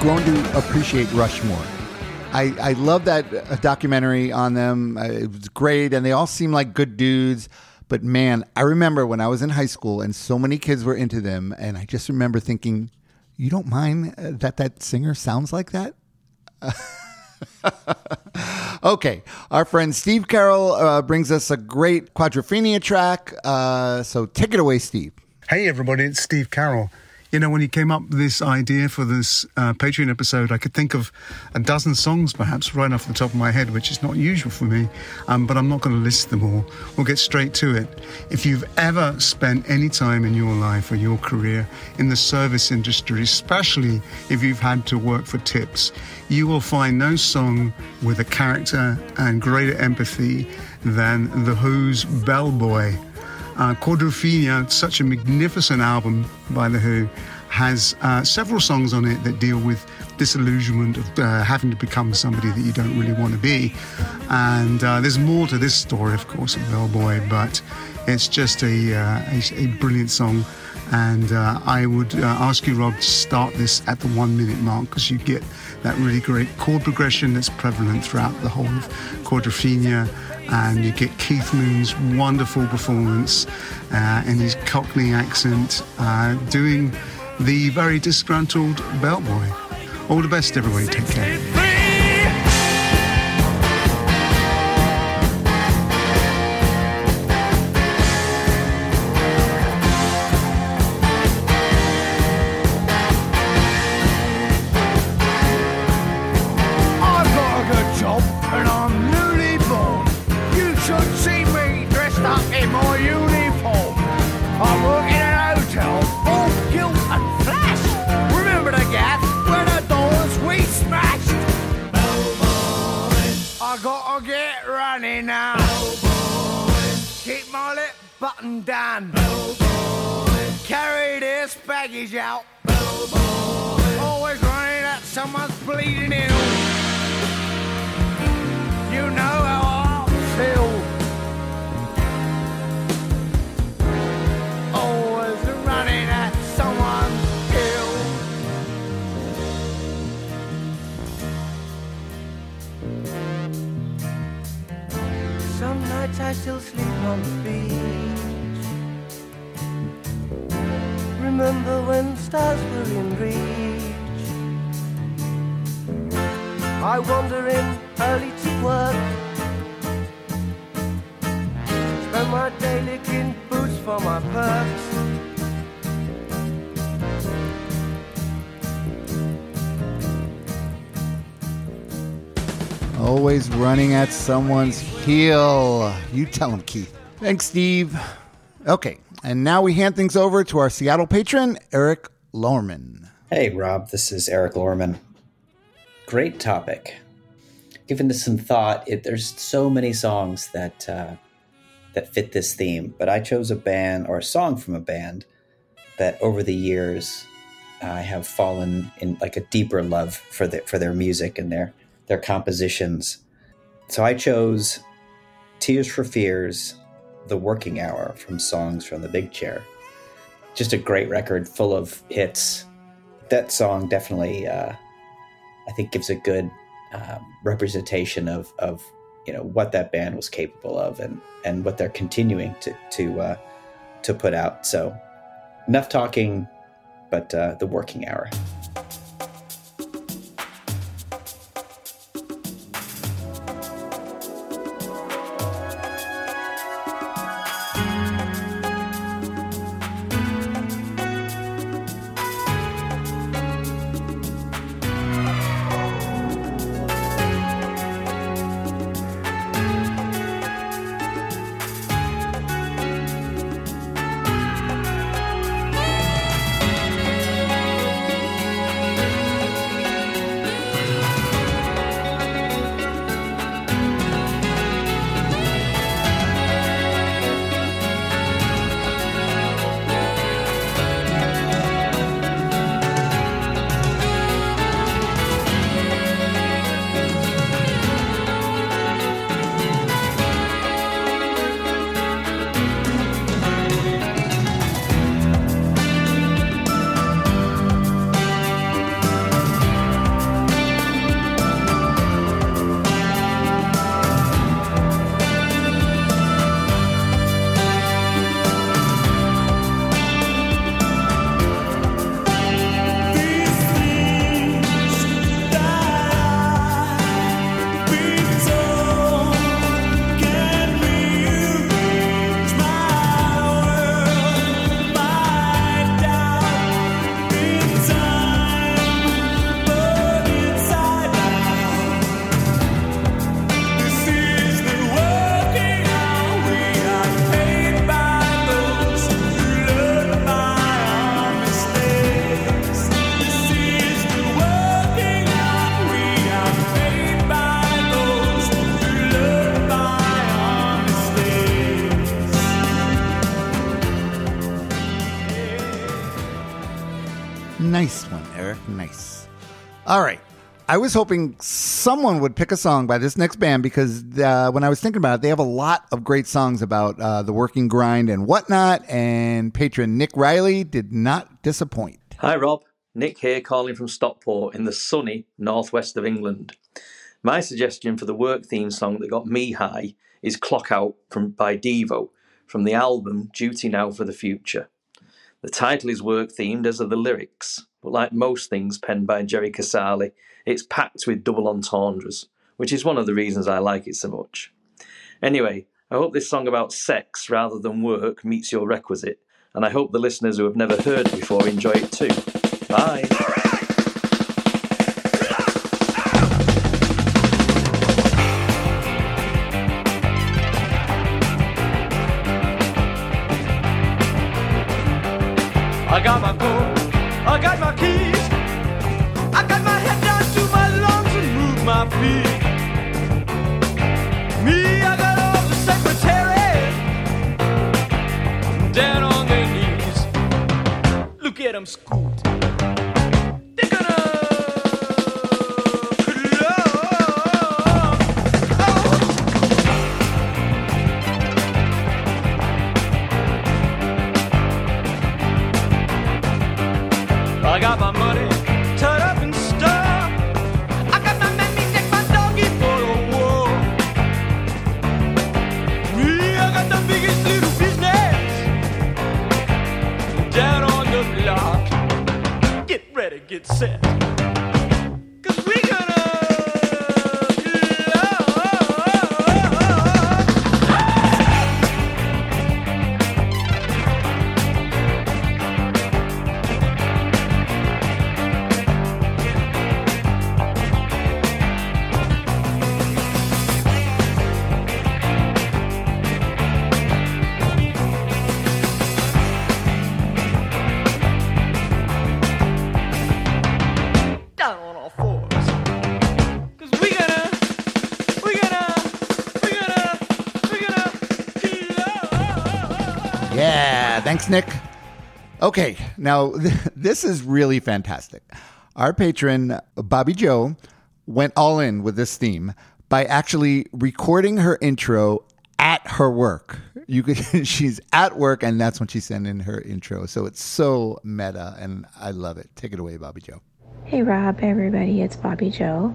Speaker 1: Grown to appreciate Rush more. I, I love that uh, documentary on them. Uh, it was great, and they all seem like good dudes. But man, I remember when I was in high school and so many kids were into them, and I just remember thinking, you don't mind uh, that that singer sounds like that? okay, our friend Steve Carroll uh, brings us a great quadrophenia track. Uh, so take it away, Steve.
Speaker 25: Hey everybody, it's Steve Carroll. You know, when he came up with this idea for this uh, Patreon episode, I could think of a dozen songs perhaps right off the top of my head, which is not usual for me, um, but I'm not going to list them all. We'll get straight to it. If you've ever spent any time in your life or your career in the service industry, especially if you've had to work for tips, you will find no song with a character and greater empathy than The Who's Bellboy. Uh, Quadrophenia, such a magnificent album by The Who, has uh, several songs on it that deal with disillusionment of uh, having to become somebody that you don't really want to be. And uh, there's more to this story, of course, of Bellboy, but it's just a, uh, a, a brilliant song. And uh, I would uh, ask you, Rob, to start this at the one minute mark because you get that really great chord progression that's prevalent throughout the whole of Quadrophenia and you get Keith Moon's wonderful performance uh, in his Cockney accent, uh, doing the very disgruntled bellboy. All the best, everybody. Take care.
Speaker 15: Running at someone's
Speaker 1: heel. You tell him, Keith. Thanks, Steve. Okay, and now we hand things over to our Seattle patron, Eric Lorman.
Speaker 26: Hey, Rob, this is Eric Lorman. Great topic. Given this some thought, it, there's so many songs that uh, that fit this theme, but I chose a band or a song from a band that over the years I have fallen in like a deeper love for the, for their music and their their compositions. So I chose Tears for Fears, The Working Hour from Songs from the Big Chair. Just a great record full of hits. That song definitely, uh, I think, gives a good um, representation of, of you know what that band was capable of and, and what they're continuing to to uh, to put out. So enough talking, but uh, The Working Hour.
Speaker 1: I was hoping someone would pick a song by this next band because uh, when I was thinking about it, they have a lot of great songs about uh, the working grind and whatnot. And patron Nick Riley did not disappoint.
Speaker 27: Hi, Rob. Nick here, calling from Stockport in the sunny northwest of England. My suggestion for the work theme song that got me high is Clock Out from, by Devo from the album Duty Now for the Future. The title is work themed, as are the lyrics, but like most things penned by Jerry Casale, it's packed with double entendres, which is one of the reasons I like it so much. Anyway, I hope this song about sex rather than work meets your requisite, and I hope the listeners who have never heard it before enjoy it too. Bye.
Speaker 1: Thanks, Nick. Okay, now this is really fantastic. Our patron, Bobby Joe, went all in with this theme by actually recording her intro at her work. You could, she's at work, and that's when she sent in her intro. So it's so meta, and I love it. Take it away, Bobby Joe.
Speaker 28: Hey Rob, everybody, it's Bobby Joe.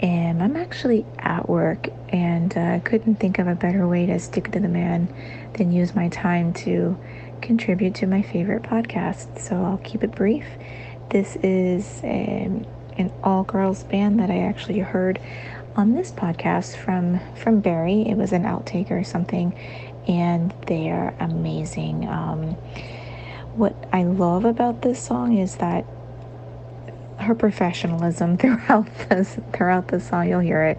Speaker 28: And I'm actually at work and uh, couldn't think of a better way to stick to the man than use my time to contribute to my favorite podcast. So I'll keep it brief. This is um, an all girls band that I actually heard on this podcast from from Barry. It was an outtake or something, and they are amazing. Um, what I love about this song is that her professionalism throughout this throughout the song. You'll hear it.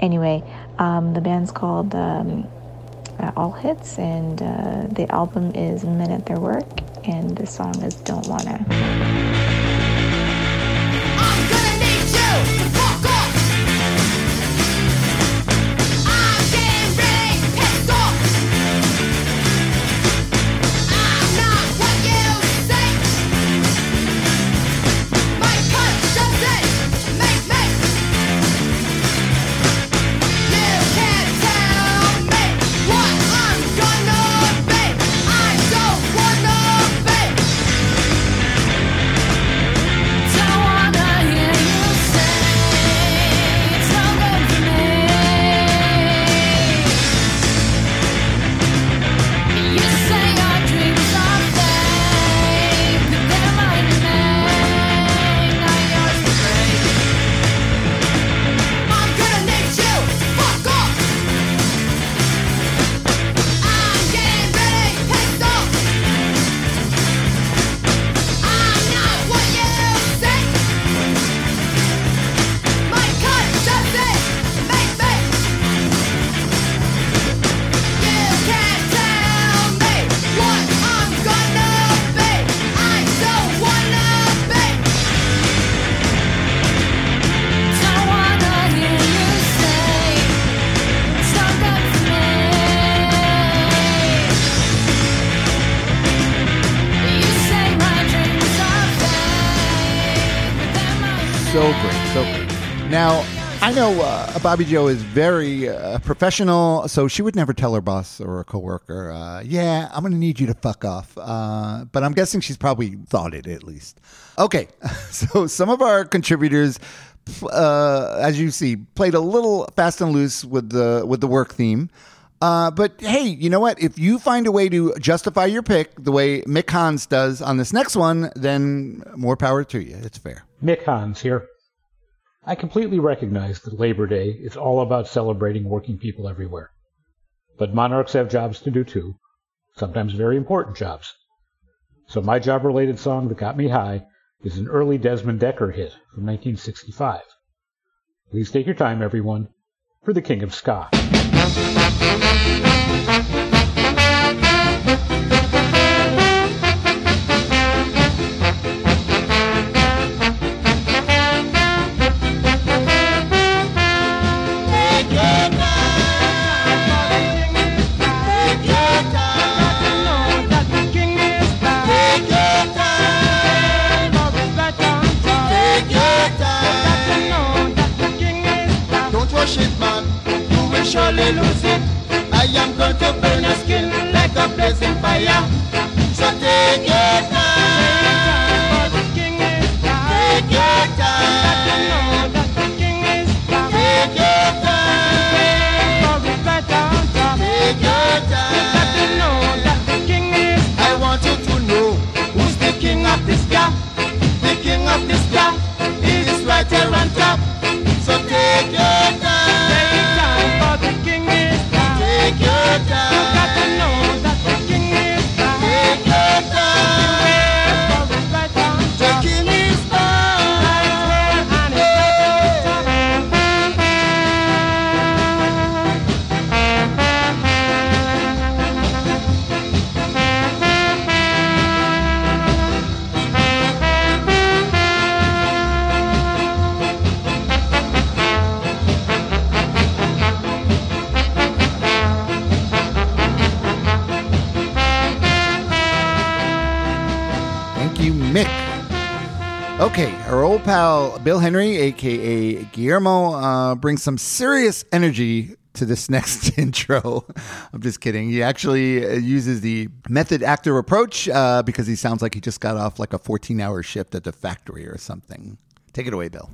Speaker 28: Anyway, um, the band's called um, All Hits, and uh, the album is Men at Their Work, and the song is Don't Wanna.
Speaker 1: Bobby Joe is very uh, professional, so she would never tell her boss or a coworker, uh, "Yeah, I'm going to need you to fuck off." Uh, but I'm guessing she's probably thought it at least. Okay, so some of our contributors, uh, as you see, played a little fast and loose with the with the work theme. Uh, but hey, you know what? If you find a way to justify your pick the way Mick Hans does on this next one, then more power to you. It's fair.
Speaker 29: Mick Hans here. I completely recognize that Labor Day is all about celebrating working people everywhere. But monarchs have jobs to do too, sometimes very important jobs. So my job related song that got me high is an early Desmond Dekker hit from 1965. Please take your time, everyone, for the King of Ska.
Speaker 30: Will surely lose it. I am going to burn your skin like a blazing fire. So take your time. Take your time.
Speaker 1: Pal Bill Henry, aka Guillermo, uh, brings some serious energy to this next intro. I'm just kidding. He actually uh, uses the method actor approach uh, because he sounds like he just got off like a 14 hour shift at the factory or something. Take it away, Bill.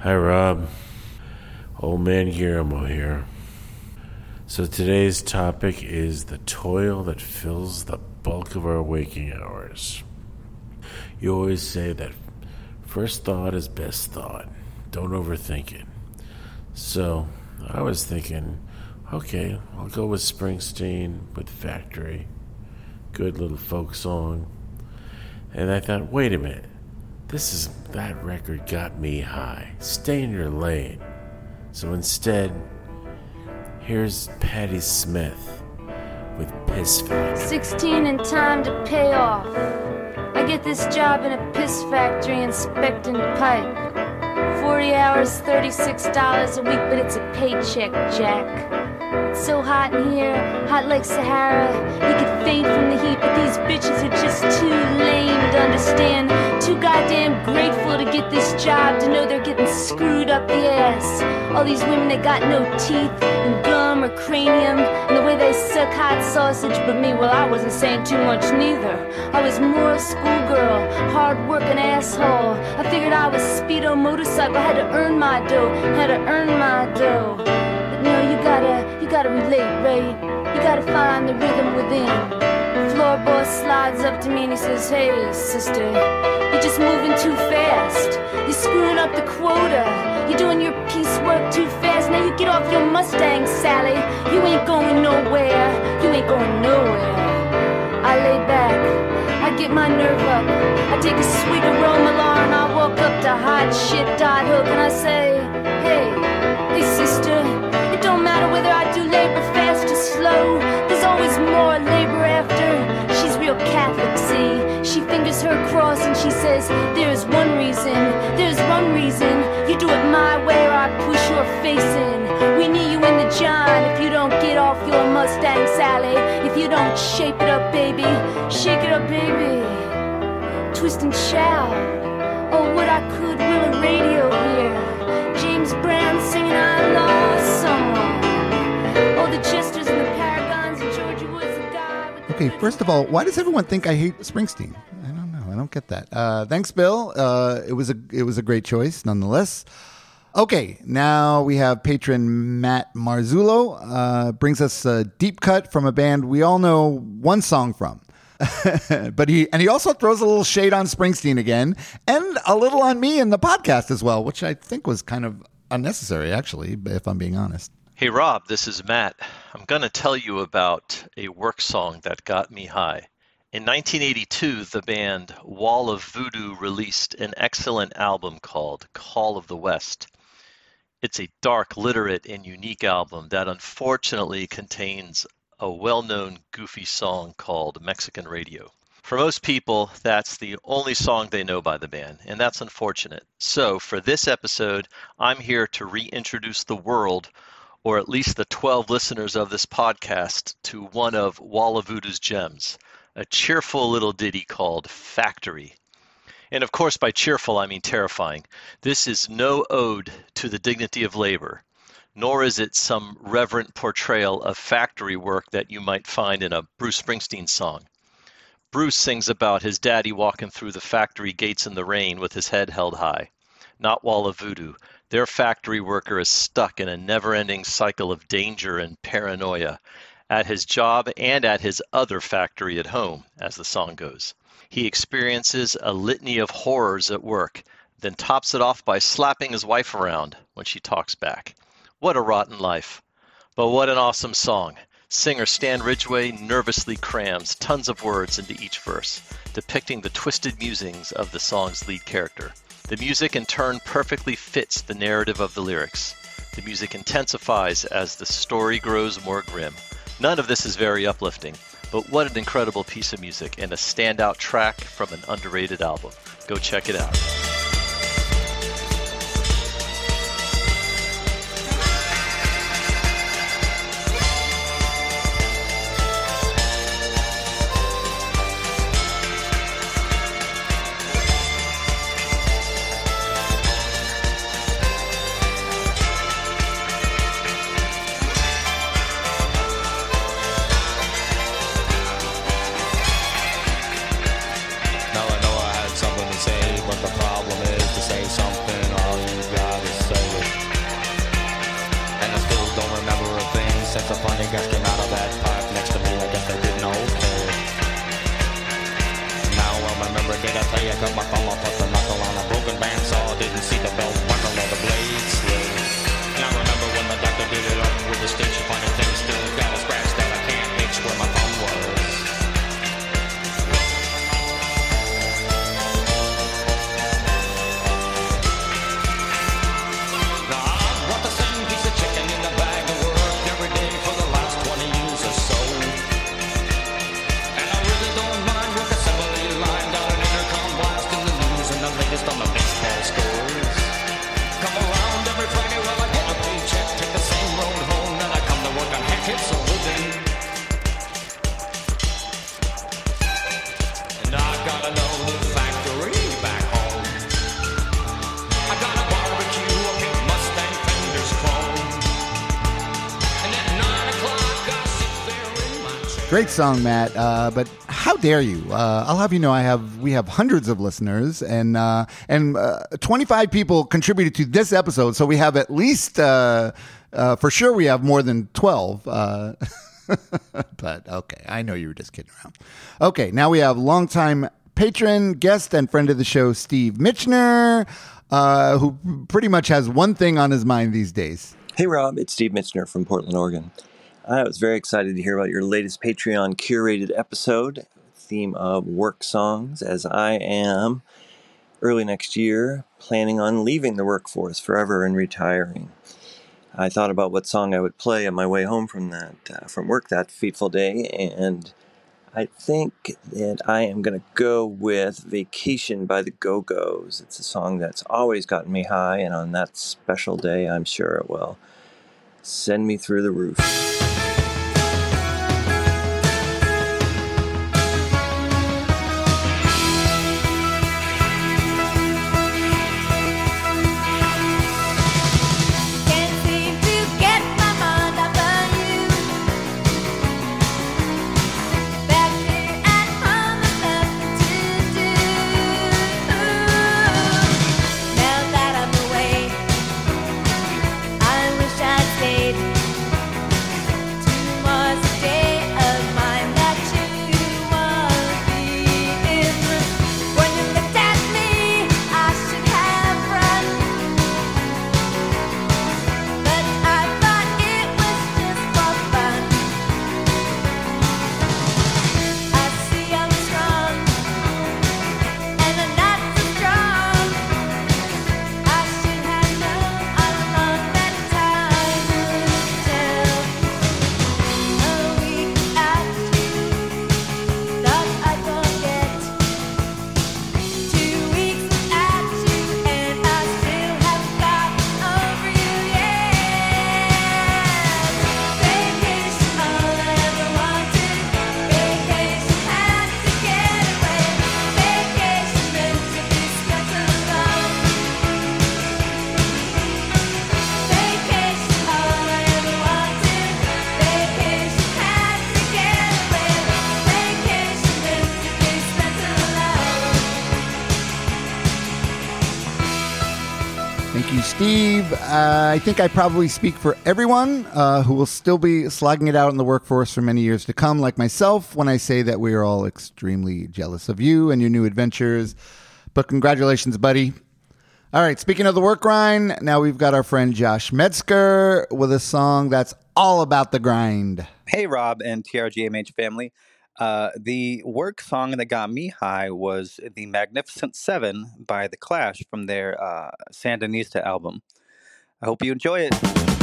Speaker 31: Hi, Rob. Old man Guillermo here. So today's topic is the toil that fills the bulk of our waking hours. You always say that first thought is best thought. Don't overthink it. So I was thinking, okay, I'll go with Springsteen with Factory. Good little folk song. And I thought, wait a minute. This is that record got me high. Stay in your lane. So instead, here's Patti Smith with Piss Factory.
Speaker 17: 16 and time to pay off. I get this job in a piss factory inspecting pipe. 40 hours, $36 a week, but it's a paycheck, Jack. It's so hot in here, hot like Sahara. You could faint from the heat, but these bitches are just too lame to understand. Too goddamn to get this job to know they're getting screwed up the ass. All these women that got no teeth and gum or cranium, and the way they suck hot sausage. But me, well, I wasn't saying too much neither. I was more a schoolgirl, hard working asshole. I figured I was speedo motorcycle, had to earn my dough, had to earn my dough. But no, you gotta, you gotta relate, right? You gotta find the rhythm within. Floor boy slides up to me and he says, Hey, sister, you're just moving too fast. You're screwing up the quota. You're doing your piecework too fast. Now you get off your Mustang, Sally. You ain't going nowhere. You ain't going nowhere. I lay back. I get my nerve up. I take a sweet aroma alarm. I walk up to hot shit dot hook and I say, Hey, hey sister, it don't matter whether I do labor fast or slow. There's always more labor after. Catholic, see. She fingers her cross and she says, There's one reason, there's one reason. You do it my way or I push your face in. We need you in the John if you don't get off your Mustang, Sally. If you don't shape it up, baby. Shake it up, baby. Twist and shout. Oh, what I could will a radio hear. James Brown
Speaker 1: First of all, why does everyone think I hate Springsteen? I don't know. I don't get that. Uh, thanks, Bill. Uh, it was a it was a great choice, nonetheless. Okay, now we have patron Matt Marzullo uh, brings us a deep cut from a band we all know one song from. but he and he also throws a little shade on Springsteen again, and a little on me in the podcast as well, which I think was kind of unnecessary, actually, if I'm being honest.
Speaker 32: Hey Rob, this is Matt. I'm going to tell you about a work song that got me high. In 1982, the band Wall of Voodoo released an excellent album called Call of the West. It's a dark, literate, and unique album that unfortunately contains a well known goofy song called Mexican Radio. For most people, that's the only song they know by the band, and that's unfortunate. So, for this episode, I'm here to reintroduce the world, or at least the 12 listeners of this podcast, to one of Wall of Voodoo's gems, a cheerful little ditty called Factory. And of course, by cheerful, I mean terrifying. This is no ode to the dignity of labor, nor is it some reverent portrayal of factory work that you might find in a Bruce Springsteen song. Bruce sings about his daddy walking through the factory gates in the rain with his head held high. Not Wall of Voodoo. Their factory worker is stuck in a never ending cycle of danger and paranoia at his job and at his other factory at home, as the song goes. He experiences a litany of horrors at work, then tops it off by slapping his wife around when she talks back. What a rotten life. But what an awesome song. Singer Stan Ridgway nervously crams tons of words into each verse, depicting the twisted musings of the song's lead character. The music in turn perfectly fits the narrative of the lyrics. The music intensifies as the story grows more grim. None of this is very uplifting, but what an incredible piece of music and a standout track from an underrated album. Go check it out.
Speaker 1: Great song, Matt. Uh, but how dare you? Uh, I'll have you know, I have we have hundreds of listeners, and uh, and uh, 25 people contributed to this episode, so we have at least uh, uh, for sure we have more than 12. Uh, but okay, I know you were just kidding around. Okay, now we have longtime patron, guest, and friend of the show, Steve Mitchner, who pretty much has one thing on his mind these days.
Speaker 33: Hey Rob, it's Steve Mitchner from Portland, Oregon. I was very excited to hear about your latest Patreon curated episode, theme of work songs, as I am early next year planning on leaving the workforce forever and retiring. I thought about what song I would play on my way home from that uh, from work that fateful day, and I think that I am going to go with "Vacation" by the Go Go's. It's a song that's always gotten me high, and on that special day, I'm sure it will send me through the roof.
Speaker 1: Think I probably speak for everyone uh, who will still be slogging it out in the workforce for many years to come, like myself, when I say that we are all extremely jealous of you and your new adventures. But congratulations, buddy. All right, speaking of the work grind, now we've got our friend Josh Metzger with a song that's all about the grind.
Speaker 34: Hey, Rob and TRGMH family. Uh, the work song that got me high was The Magnificent Seven by The Clash from their uh, Sandinista album. I hope you enjoy it.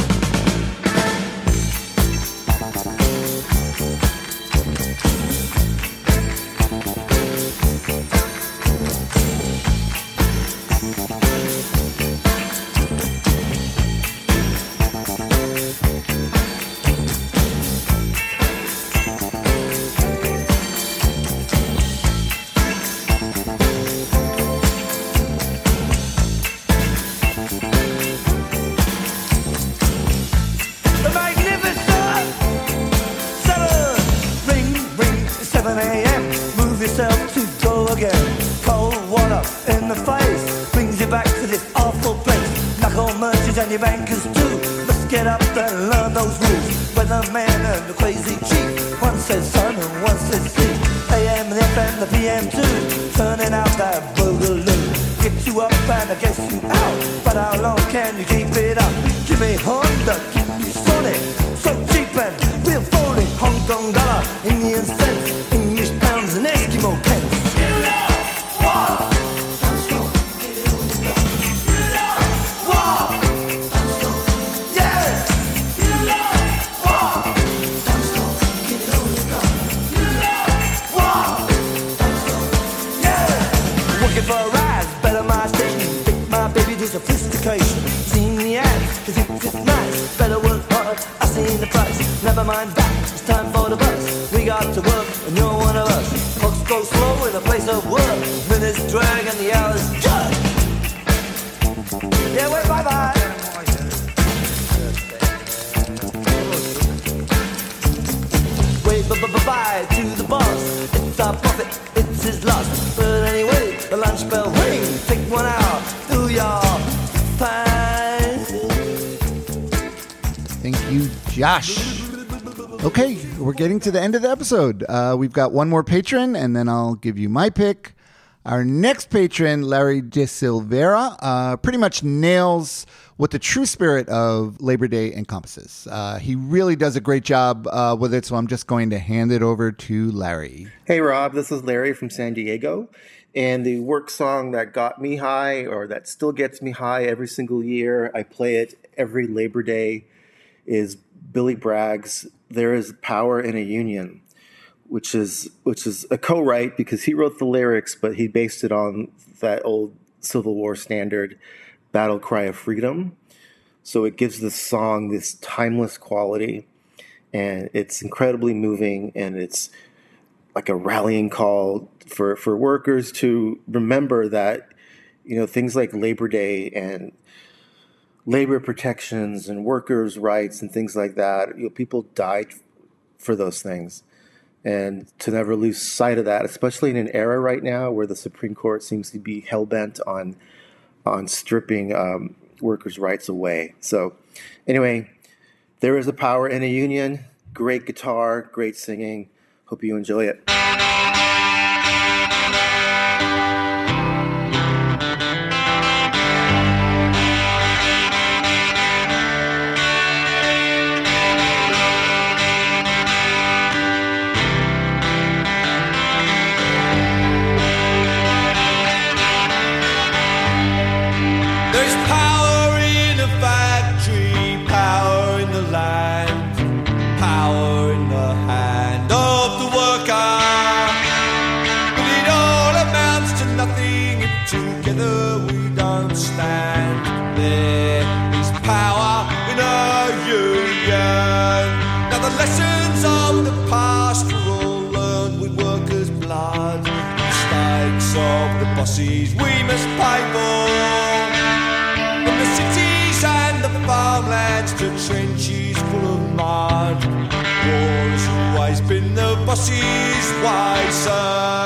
Speaker 15: To the
Speaker 1: end of the episode. Uh, we've got one more patron, and then I'll give you my pick. Our next patron, Larry De Silveira, uh, pretty much nails what the true spirit of Labor Day encompasses. Uh, he really does a great job uh, with it, so I'm just going to hand it over to Larry.
Speaker 35: Hey Rob, this is Larry from San Diego. And the work song that got me high, or that still gets me high every single year, I play it every Labor Day, is Billy Bragg's "There Is Power in a Union," which is which is a co-write because he wrote the lyrics, but he based it on that old Civil War standard, "Battle Cry of Freedom." So it gives the song this timeless quality, and it's incredibly moving, and it's like a rallying call for for workers to remember that you know things like Labor Day and labor protections and workers' rights and things like that. You know, people died for those things, and to never lose sight of that, especially in an era right now where the Supreme Court seems to be hell bent on on stripping um, workers' rights away. So, anyway, there is a power in a union. Great guitar, great singing. Hope you enjoy it.
Speaker 3: Been the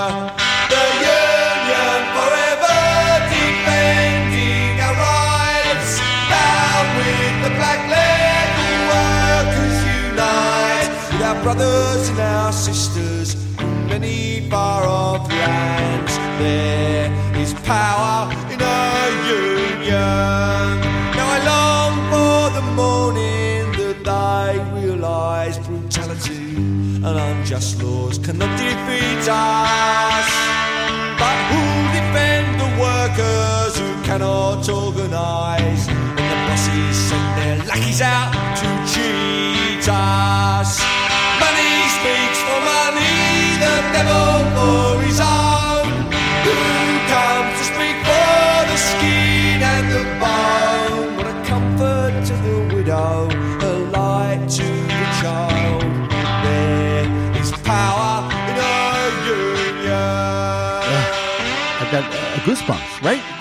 Speaker 23: unjust laws cannot defeat us.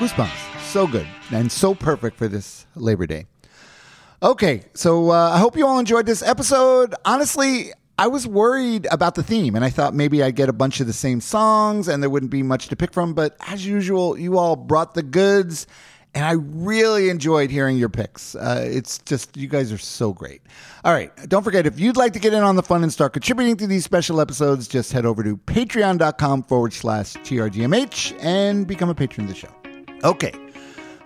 Speaker 1: Goosebumps. So good and so perfect for this Labor Day. Okay, so uh, I hope you all enjoyed this episode. Honestly, I was worried about the theme, and I thought maybe I'd get a bunch of the same songs and there wouldn't be much to pick from. But as usual, you all brought the goods, and I really enjoyed hearing your picks. Uh, it's just, you guys are so great. All right, don't forget, if you'd like to get in on the fun and start contributing to these special episodes, just head over to patreon.com forward slash TRGMH and become a patron of the show. Okay.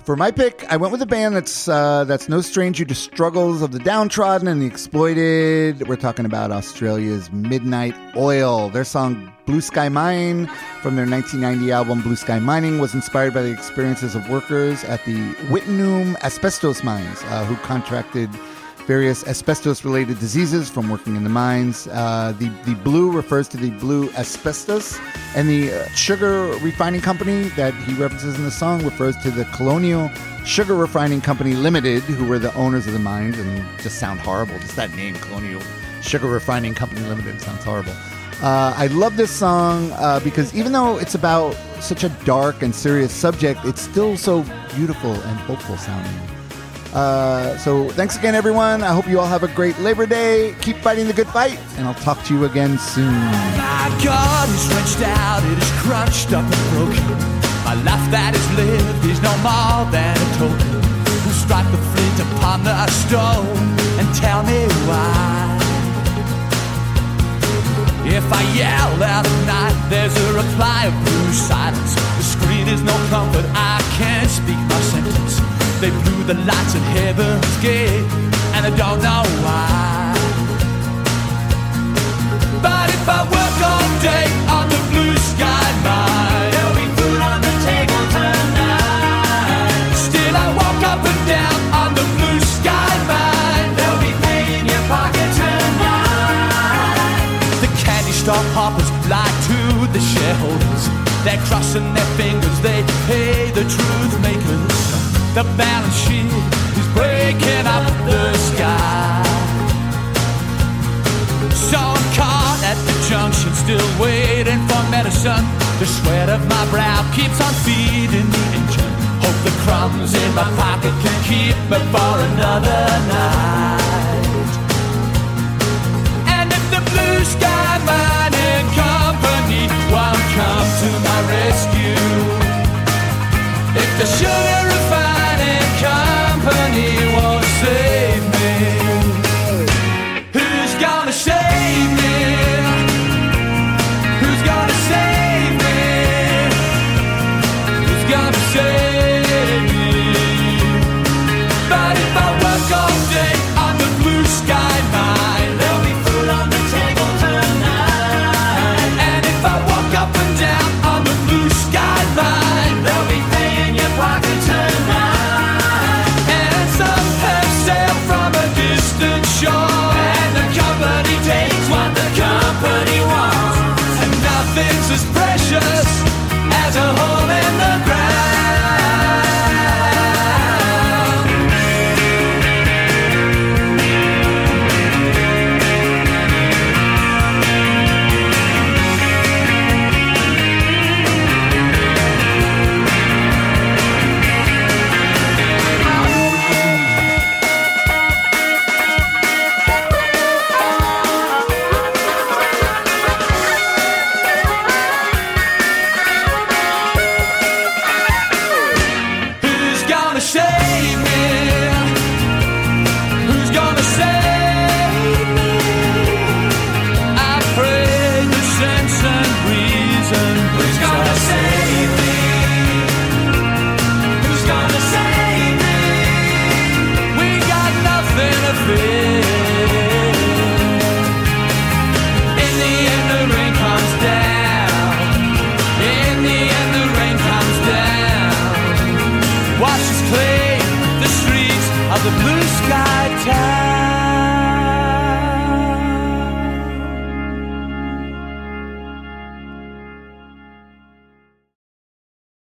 Speaker 1: For my pick, I went with a band that's uh, that's no stranger to struggles of the downtrodden and the exploited. We're talking about Australia's Midnight Oil. Their song "Blue Sky Mine" from their 1990 album "Blue Sky Mining" was inspired by the experiences of workers at the Wittenoom asbestos mines, uh, who contracted various asbestos-related diseases from working in the mines. Uh, the the blue refers to the blue asbestos, and the uh, sugar refining company that he references in the song refers to the Colonial Sugar Refining Company Limited, who were the owners of the mines, and just sound horrible. Just that name, Colonial Sugar Refining Company Limited, sounds horrible. Uh, I love this song uh, because even though it's about such a dark and serious subject, it's still so beautiful and hopeful sounding. Uh, so thanks again, everyone. I hope you all have a great Labor Day. Keep fighting the good fight, and I'll talk to you again soon.
Speaker 15: My wrenched out, it is crunched up and broken. My life that is lived is no more than a token. Who strike the flint upon the stone and tell me why? If I yell out at night, there's a reply of blue silence. The screen is no comfort, I can't speak my sentence. They blew the lights at heaven's gate, and I don't know why. But if I work all day on the blue sky mine, there'll be food on the table tonight. Still, I walk up and down on the blue sky mine. There'll be pay in your pocket tonight. The candy store hoppers lie to the shareholders. They're crossing their fingers, they pay the truth makers. The balance sheet is breaking up the sky. So I'm caught at the junction, still waiting for medicine. The sweat of my brow keeps on feeding the engine. Hope the crumbs in my pocket can keep me for another night. And if the blue sky mining company won't come to my rescue, if the sugar refining company